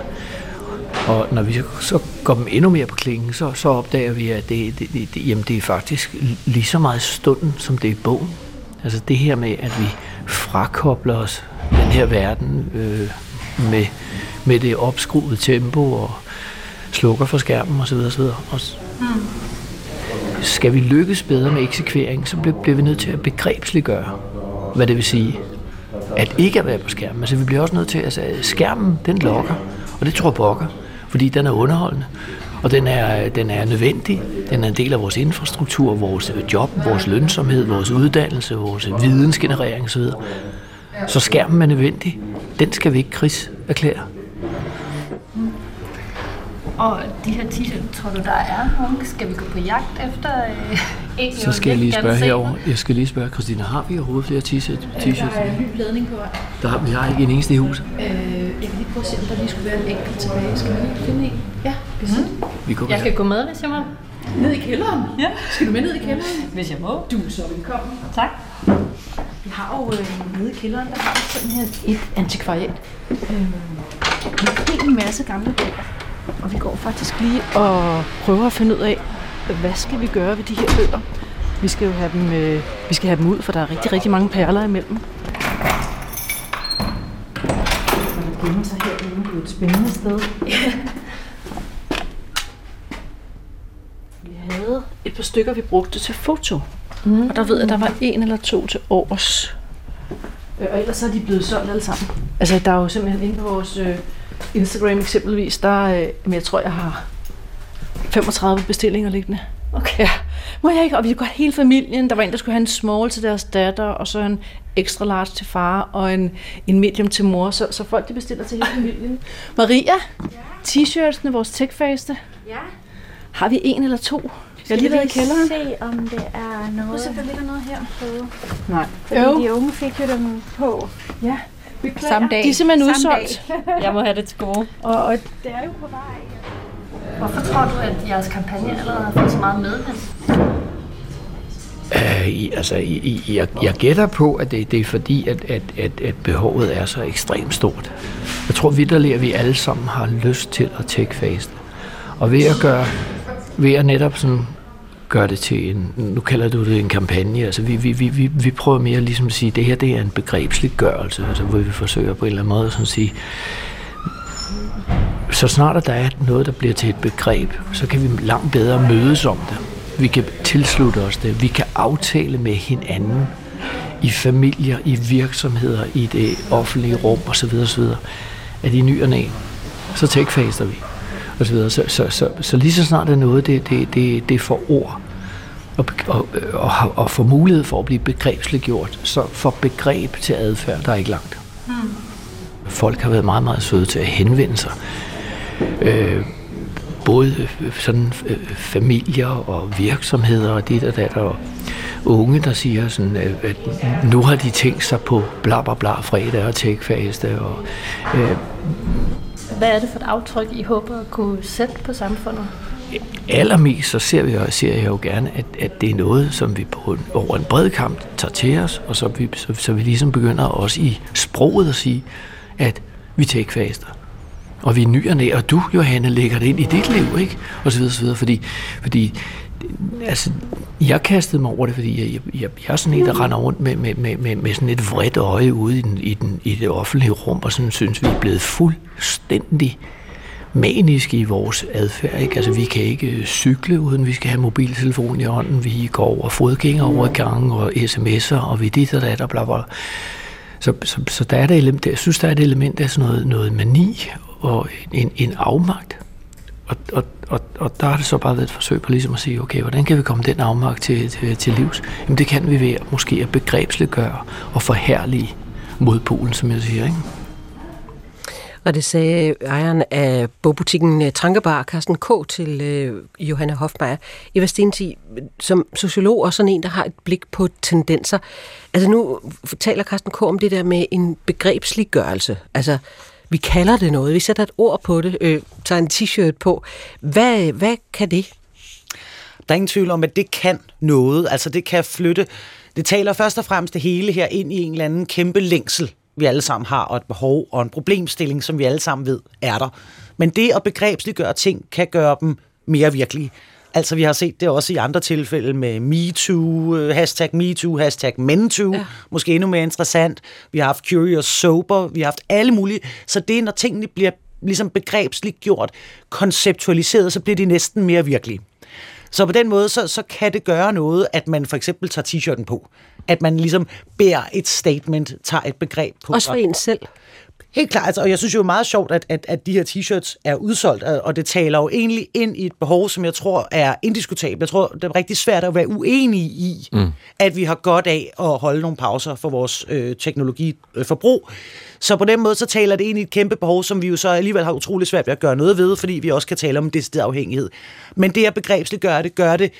Og når vi så, går dem endnu mere på klingen, så, så opdager vi, at det, det, det, det, jamen det er faktisk lige så meget stunden, som det er bogen. Altså det her med, at vi frakobler os den her verden øh, med, med det opskruede tempo og slukker for skærmen osv. osv. Og Mm skal vi lykkes bedre med eksekvering, så bliver, vi nødt til at begrebsliggøre, hvad det vil sige at ikke at være på skærmen. Altså vi bliver også nødt til, altså skærmen, den lokker, og det tror jeg pokker, fordi den er underholdende. Og den er, den er nødvendig. Den er en del af vores infrastruktur, vores job, vores lønsomhed, vores uddannelse, vores vidensgenerering osv. Så skærmen er nødvendig. Den skal vi ikke krigserklære. Og de her t-shirts, tror du, der er nogen? Skal vi gå på jagt efter øh, en? Så skal jeg lige spørge herover. Jeg skal lige spørge, Christina, har vi overhovedet flere t-shirts? Der t-shirts? er en ny pladning på vej. Der har, vi har ikke en eneste i huset. Øh, jeg vil lige prøve at se, om der lige skulle være en enkelt tilbage. Skal vi lige finde en? Ja, bestemt. Vi går Jeg kan gå med, hvis jeg må. Ned i kælderen? Ja. Skal du med ned i kælderen? Hvis jeg må. Du er så velkommen. Tak. Vi har jo øh, nede i kælderen, der har vi simpelthen et antikvariat. Øh, en hel masse gamle bøger. Og vi går faktisk lige og prøver at finde ud af, hvad skal vi gøre ved de her bøger? Vi skal jo have dem, øh, vi skal have dem ud, for der er rigtig, rigtig mange perler imellem. Og der gemmer sig herinde. Det er et spændende sted. Vi havde et par stykker, vi brugte til foto. Mm. Og der ved jeg, der var en eller to til års. Øh, Og ellers så er de blevet solgt alle sammen. Altså, der er jo simpelthen inde på vores øh, Instagram eksempelvis, der øh, men jeg tror, jeg har 35 bestillinger liggende. Okay. Ja. Må jeg ikke? Og vi har godt hele familien. Der var en, der skulle have en small til deres datter, og så en extra large til far, og en, en medium til mor. Så, så folk, de bestiller til hele familien. Maria, t-shirtsene, vores techfaste. Ja. Har vi en eller to? Jeg har lige været i kælderen. se, om det er noget... Prøv at der ligger noget her. På. Nej. Fordi Jo. de unge fik jo dem på. Ja. Samme dag. De er simpelthen udsolgt. Jeg må have det til gode. Og, og Det er jo på vej. Hvorfor tror du, at jeres kampagne allerede har fået så meget medvind? Uh, i, altså, i, i, jeg, jeg gætter på, at det, det er fordi, at, at, at, at behovet er så ekstremt stort. Jeg tror vidderligt, at vi alle sammen har lyst til at take faste. Og ved at gøre, ved at netop sådan gør det til en, nu kalder du det en kampagne, altså vi, vi, vi, vi, vi prøver mere ligesom at sige, at det her det er en begrebsliggørelse, altså hvor vi forsøger på en eller anden måde sådan at sige, så snart at der er noget, der bliver til et begreb, så kan vi langt bedre mødes om det. Vi kan tilslutte os det. Vi kan aftale med hinanden i familier, i virksomheder, i det offentlige rum osv. osv. At i ny og næ, så tekfaster vi. Og så. Så, så, så, lige så snart der er noget, det, det, det, det får ord, og, og, og, og får mulighed for at blive begrebsliggjort, så får begreb til adfærd, der er ikke langt. Hmm. Folk har været meget, meget søde til at henvende sig. Øh, både øh, sådan øh, familier og virksomheder og dit og dat, og unge, der siger sådan, øh, at nu har de tænkt sig på bla bla bla fredag og tech-faste. Og, øh, hvad er det for et aftryk, I håber at kunne sætte på samfundet? allermest så ser, vi, ser jeg jo gerne, at, at det er noget, som vi på en, over en bred kamp tager til os, og så vi, så, så vi ligesom begynder også i sproget at sige, at vi tech-faster. Og vi er ny og næ, og du, Johanne, lægger det ind i dit liv, ikke? Og så videre, så videre, fordi, fordi altså, jeg kastede mig over det, fordi jeg, jeg, jeg, jeg er sådan en, der render rundt med, med, med, med, med sådan et vredt øje ude i, den, i, den, i det offentlige rum, og sådan synes, vi er blevet fuldstændig maniske i vores adfærd. Ikke? Altså, vi kan ikke øh, cykle, uden vi skal have mobiltelefon i hånden. Vi går over fodgænger over gange og sms'er, og vi dit og dat og bla bla. Så, så, så der er det element, jeg synes, der er et element af sådan noget, noget mani og en, en afmagt. Og, og, og, og der har det så bare været et forsøg på ligesom at sige, okay, hvordan kan vi komme den afmagt til, til, til livs? Jamen det kan vi ved at måske at begrebsliggøre og forhærlige modpolen, som jeg siger. Ikke? Og det sagde ejeren af bogbutikken øh, Trankebar, Carsten K. til øh, Johanna Hofmeier. Eva Stensi, som sociolog og sådan en, der har et blik på tendenser. Altså nu taler Carsten K. om det der med en begrebsliggørelse. Altså, vi kalder det noget, vi sætter et ord på det, øh, tager en t-shirt på. Hvad, hvad kan det? Der er ingen tvivl om, at det kan noget. Altså det kan flytte. Det taler først og fremmest det hele her ind i en eller anden kæmpe længsel, vi alle sammen har, og et behov og en problemstilling, som vi alle sammen ved er der. Men det at begrebsliggøre ting kan gøre dem mere virkelige. Altså, vi har set det også i andre tilfælde med MeToo, øh, hashtag MeToo, hashtag MenToo, ja. måske endnu mere interessant. Vi har haft Curious Sober, vi har haft alle mulige. Så det er, når tingene bliver ligesom begrebsligt gjort, konceptualiseret, så bliver de næsten mere virkelige. Så på den måde, så, så kan det gøre noget, at man for eksempel tager t-shirten på. At man ligesom bærer et statement, tager et begreb på. Også for en selv. Helt klart, altså, og jeg synes jo meget sjovt, at, at, at de her t-shirts er udsolgt, og det taler jo egentlig ind i et behov, som jeg tror er indiskutabelt. Jeg tror, det er rigtig svært at være uenig i, mm. at vi har godt af at holde nogle pauser for vores øh, teknologiforbrug. Så på den måde, så taler det ind i et kæmpe behov, som vi jo så alligevel har utrolig svært ved at gøre noget ved, fordi vi også kan tale om decideret afhængighed. Men det at begrebsligt gør det, gør det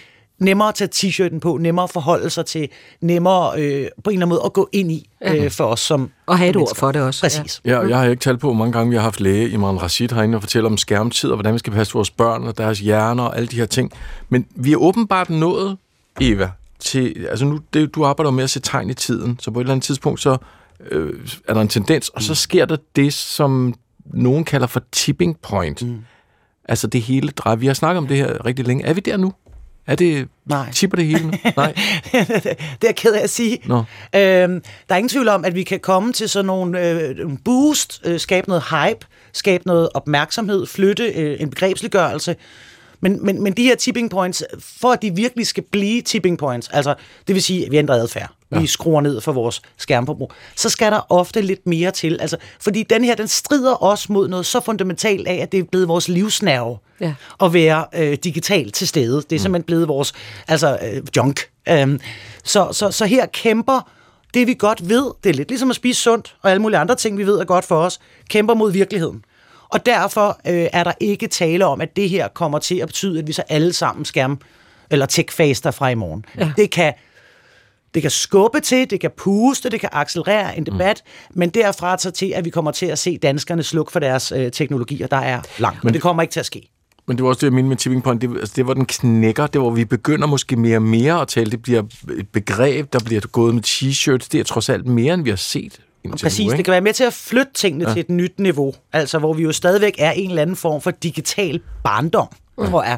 nemmere at tage t-shirten på, nemmere at forholde sig til, nemmere øh, på en eller anden måde at gå ind i øh, for os som Og have et ord for det også. Præcis. Ja, og jeg har ikke talt på, hvor mange gange vi har haft læge Imran Rashid herinde og fortælle om skærmtid, og hvordan vi skal passe vores børn og deres hjerner og alle de her ting. Men vi er åbenbart nået, Eva, til... Altså nu, det, du arbejder med at se tegn i tiden, så på et eller andet tidspunkt, så øh, er der en tendens, og så sker der det, som nogen kalder for tipping point. Mm. Altså det hele drejer. Vi har snakket om det her rigtig længe. Er vi der nu? Er det... Nej. Tipper det hele? *laughs* Nej. *laughs* det er jeg ked af at sige. Nå. Øhm, der er ingen tvivl om, at vi kan komme til sådan nogle øh, boost, øh, skabe noget hype, skabe noget opmærksomhed, flytte øh, en begrebsliggørelse. Men, men, men de her tipping points, for at de virkelig skal blive tipping points, altså det vil sige, at vi ændrer adfærd, ja. vi skruer ned for vores skærmforbrug, så skal der ofte lidt mere til. Altså, fordi den her, den strider også mod noget så fundamentalt af, at det er blevet vores livsnerve Ja. at være øh, digitalt til stede. Det er simpelthen blevet vores altså, øh, junk. Um, så, så, så her kæmper det, vi godt ved, det er lidt ligesom at spise sundt, og alle mulige andre ting, vi ved er godt for os, kæmper mod virkeligheden. Og derfor øh, er der ikke tale om, at det her kommer til at betyde, at vi så alle sammen skærm eller tech-faster fra i morgen. Ja. Det kan det kan skubbe til, det kan puste, det kan accelerere en debat, mm. men derfra så til, at vi kommer til at se danskerne slukke for deres øh, teknologier, der er langt. Men det kommer ikke til at ske. Men det var også det, jeg mente med tipping point. Det, altså, det var den knækker, det hvor vi begynder måske mere og mere at tale. Det bliver et begreb, der bliver gået med t-shirts. Det er trods alt mere, end vi har set. Indtil Præcis, nu, det ikke? kan være med til at flytte tingene Ja. ja. til et nyt niveau, altså hvor vi jo stadigvæk er en eller anden form for digital barndom, ja. tror jeg.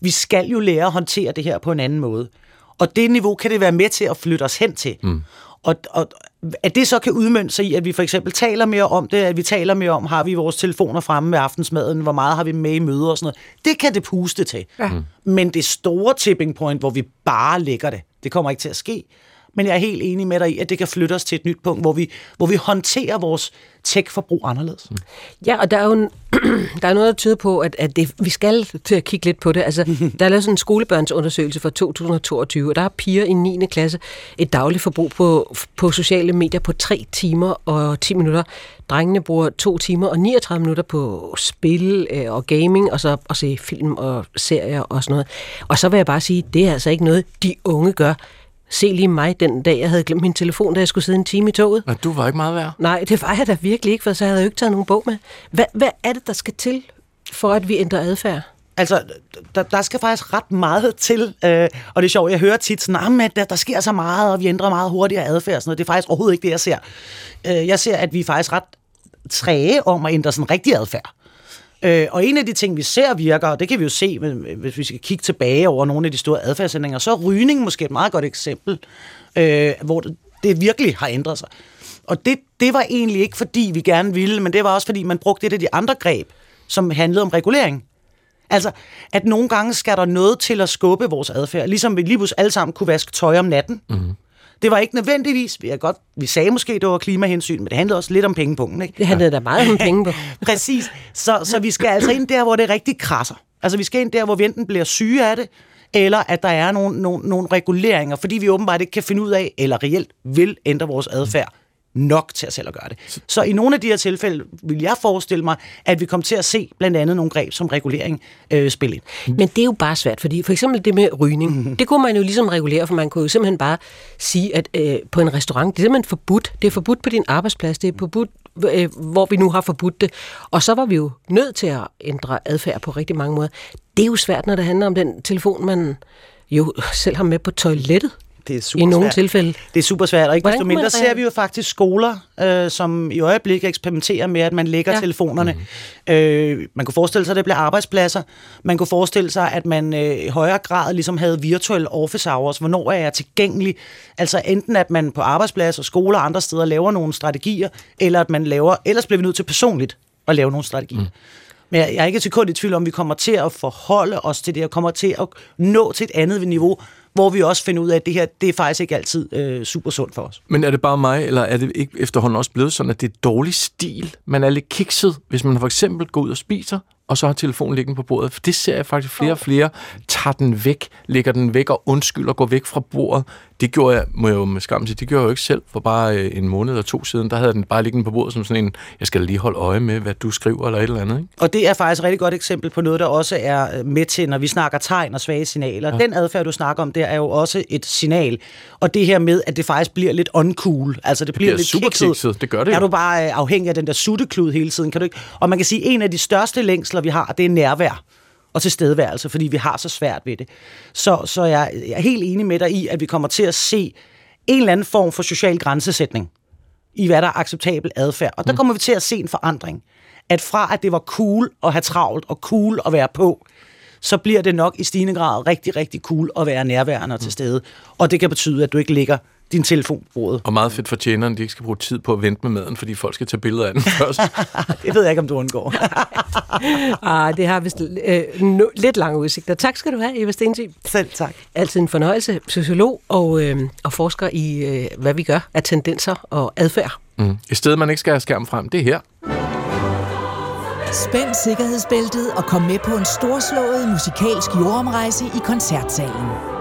Vi skal jo lære at håndtere det her på en anden måde. Og det niveau kan det være med til at flytte os hen til. Mm. Og, og at det så kan udmønte sig i, at vi for eksempel taler mere om det, at vi taler mere om, har vi vores telefoner fremme med aftensmaden, hvor meget har vi med i møder og sådan noget. Det kan det puste til. Ja. Mm. Men det store tipping point, hvor vi bare lægger det, det kommer ikke til at ske. Men jeg er helt enig med dig i, at det kan flytte os til et nyt punkt, hvor vi, hvor vi håndterer vores tech-forbrug anderledes. Mm. Ja, og der er jo en, *clears throat* der er noget, der tyder på, at, at det, vi skal til at kigge lidt på det. Altså, *laughs* der er lavet sådan en skolebørnsundersøgelse fra 2022, og der har piger i 9. klasse et dagligt forbrug på, på sociale medier på 3 timer og 10 minutter. Drengene bruger 2 timer og 39 minutter på spil øh, og gaming, og så og se film og serier og sådan noget. Og så vil jeg bare sige, det er altså ikke noget, de unge gør. Se lige mig den dag, jeg havde glemt min telefon, da jeg skulle sidde en time i toget. Men du var ikke meget værd. Nej, det var jeg da virkelig ikke, for så havde jeg jo ikke taget nogen bog med. Hvad, hvad er det, der skal til, for at vi ændrer adfærd? Altså, der, der skal faktisk ret meget til, øh, og det er sjovt, jeg hører tit sådan, at der, der sker så meget, og vi ændrer meget hurtigere adfærd, og sådan noget. det er faktisk overhovedet ikke det, jeg ser. Øh, jeg ser, at vi er faktisk ret træge om at ændre sådan rigtig adfærd. Øh, og en af de ting, vi ser virker, og det kan vi jo se, øh, hvis vi skal kigge tilbage over nogle af de store adfærdsændringer, så er rygning måske et meget godt eksempel, øh, hvor det, det virkelig har ændret sig. Og det, det var egentlig ikke, fordi vi gerne ville, men det var også, fordi man brugte et af de andre greb, som handlede om regulering. Altså, at nogle gange skal der noget til at skubbe vores adfærd, ligesom vi lige pludselig alle sammen kunne vaske tøj om natten. Mm-hmm. Det var ikke nødvendigvis, vi, er godt, vi sagde måske, det var klimahensyn, men det handlede også lidt om pengepunkten. Ikke? Det handlede da meget om *laughs* penge på. Præcis. Så, så vi skal altså ind der, hvor det rigtig krasser. Altså vi skal ind der, hvor vi enten bliver syge af det, eller at der er nogle, nogle, nogle reguleringer, fordi vi åbenbart ikke kan finde ud af, eller reelt vil ændre vores adfærd nok til at selv at gøre det. Så i nogle af de her tilfælde vil jeg forestille mig, at vi kommer til at se blandt andet nogle greb som regulering øh, spille ind. Men det er jo bare svært, fordi for eksempel det med rygning, mm-hmm. det kunne man jo ligesom regulere, for man kunne jo simpelthen bare sige, at øh, på en restaurant, det er simpelthen forbudt. Det er forbudt på din arbejdsplads, det er forbudt, øh, hvor vi nu har forbudt det. Og så var vi jo nødt til at ændre adfærd på rigtig mange måder. Det er jo svært, når det handler om den telefon, man jo selv har med på toilettet. Det er super I nogle svært. tilfælde. Det er super svært, og ikke desto mindre ser vi jo faktisk skoler, øh, som i øjeblikket eksperimenterer med, at man lægger Ja. telefonerne. Mm. Øh, man kunne forestille sig, at det bliver arbejdspladser. Man kunne forestille sig, at man øh, i højere grad ligesom havde virtuelle office hours. Hvornår er jeg tilgængelig? Altså enten at man på arbejdspladser, skoler og andre steder laver nogle strategier, eller at man laver, ellers bliver vi nødt til personligt at lave nogle strategier. Mm. Men jeg jeg er ikke et sekund i tvivl om, vi kommer til at forholde os til det, og kommer til at nå til et andet niveau, hvor vi også finder ud af, at det her, det er faktisk ikke altid øh, super sundt for os. Men er det bare mig, eller er det ikke efterhånden også blevet sådan, at det er dårlig stil? Man er lidt kikset, hvis man for eksempel går ud og spiser, og så har telefonen liggende på bordet. For det ser jeg faktisk flere og flere. Tager den væk, lægger den væk og undskylder, går væk fra bordet. Det gjorde jeg, må jeg jo med skam sige, det gjorde jeg jo ikke selv for bare øh, en måned eller to siden. Der havde den bare liggende på bordet som sådan en, jeg skal lige holde øje med, hvad du skriver eller et eller andet. Ikke? Og det er faktisk et rigtig godt eksempel på noget, der også er øh, med til, når vi snakker tegn og svage signaler. Ja. Den adfærd, du snakker om, der er jo også et signal. Og det her med, at det faktisk bliver lidt uncool. Altså det, bliver lidt super kikset. kikset. Det gør det Er jo. du bare øh, afhængig af den der sutteklud hele tiden? Kan du ikke? Og man kan sige, at en af de største længsler, vi har, det er nærvær og tilstedeværelse, fordi vi har så svært ved det. Så, så jeg, jeg er helt enig med dig i, at vi kommer til at se en eller anden form for social grænsesætning i, hvad der er acceptabel adfærd. Og der mm. kommer vi til at se en forandring. At fra at det var cool at have travlt og cool at være på, så bliver det nok i stigende grad rigtig, rigtig cool at være nærværende og til stede. Og det kan betyde, at du ikke lægger din telefon på bordet. Og meget fedt for tjeneren, de ikke skal bruge tid på at vente med maden, fordi folk skal tage billeder af den *laughs* først. det ved jeg ikke, om du undgår. *laughs* ah, det har vist øh, no, lidt lange udsigter. Tak skal du have, Eva Stensig. Selv tak. Altid en fornøjelse. Sociolog og, øh, og forsker i, øh, hvad vi gør af tendenser og adfærd. Mm. Et sted, man ikke skal have skærm frem, det er her. Spænd sikkerhedsbæltet og kom med på en storslået musikalsk jordomrejse i koncertsalen.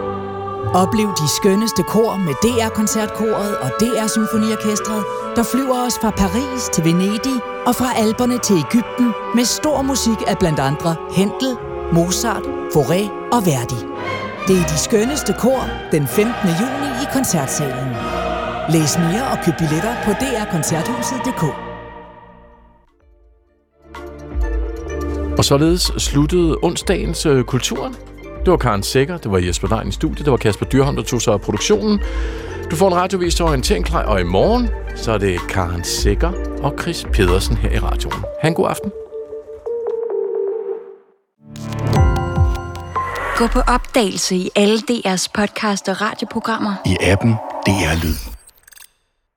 Oplev de skønneste kor med DR-koncertkoret og DR-symfoniorkestret, der flyver os fra Paris til Venedig og fra Alperne til Ægypten med stor musik af blandt andre Händel, Mozart, Fauré og Verdi. Det er de skønneste kor den 15. juni i koncertsalen. Læs mere og køb billetter på drkoncerthuset.dk. Og således sluttede onsdagens øh, Kulturen. Det var Karen Sækker, det var Jesper Dein i studiet, det var Kasper Dyrholm, der tog sig af produktionen. Du får en radiovis til orientering klar, og i morgen, så er det Karen Sækker og Chris Pedersen her i radioen. Ha' en god aften. Gå på opdagelse i alle DR's podcast og radioprogrammer. I appen DR Lyd.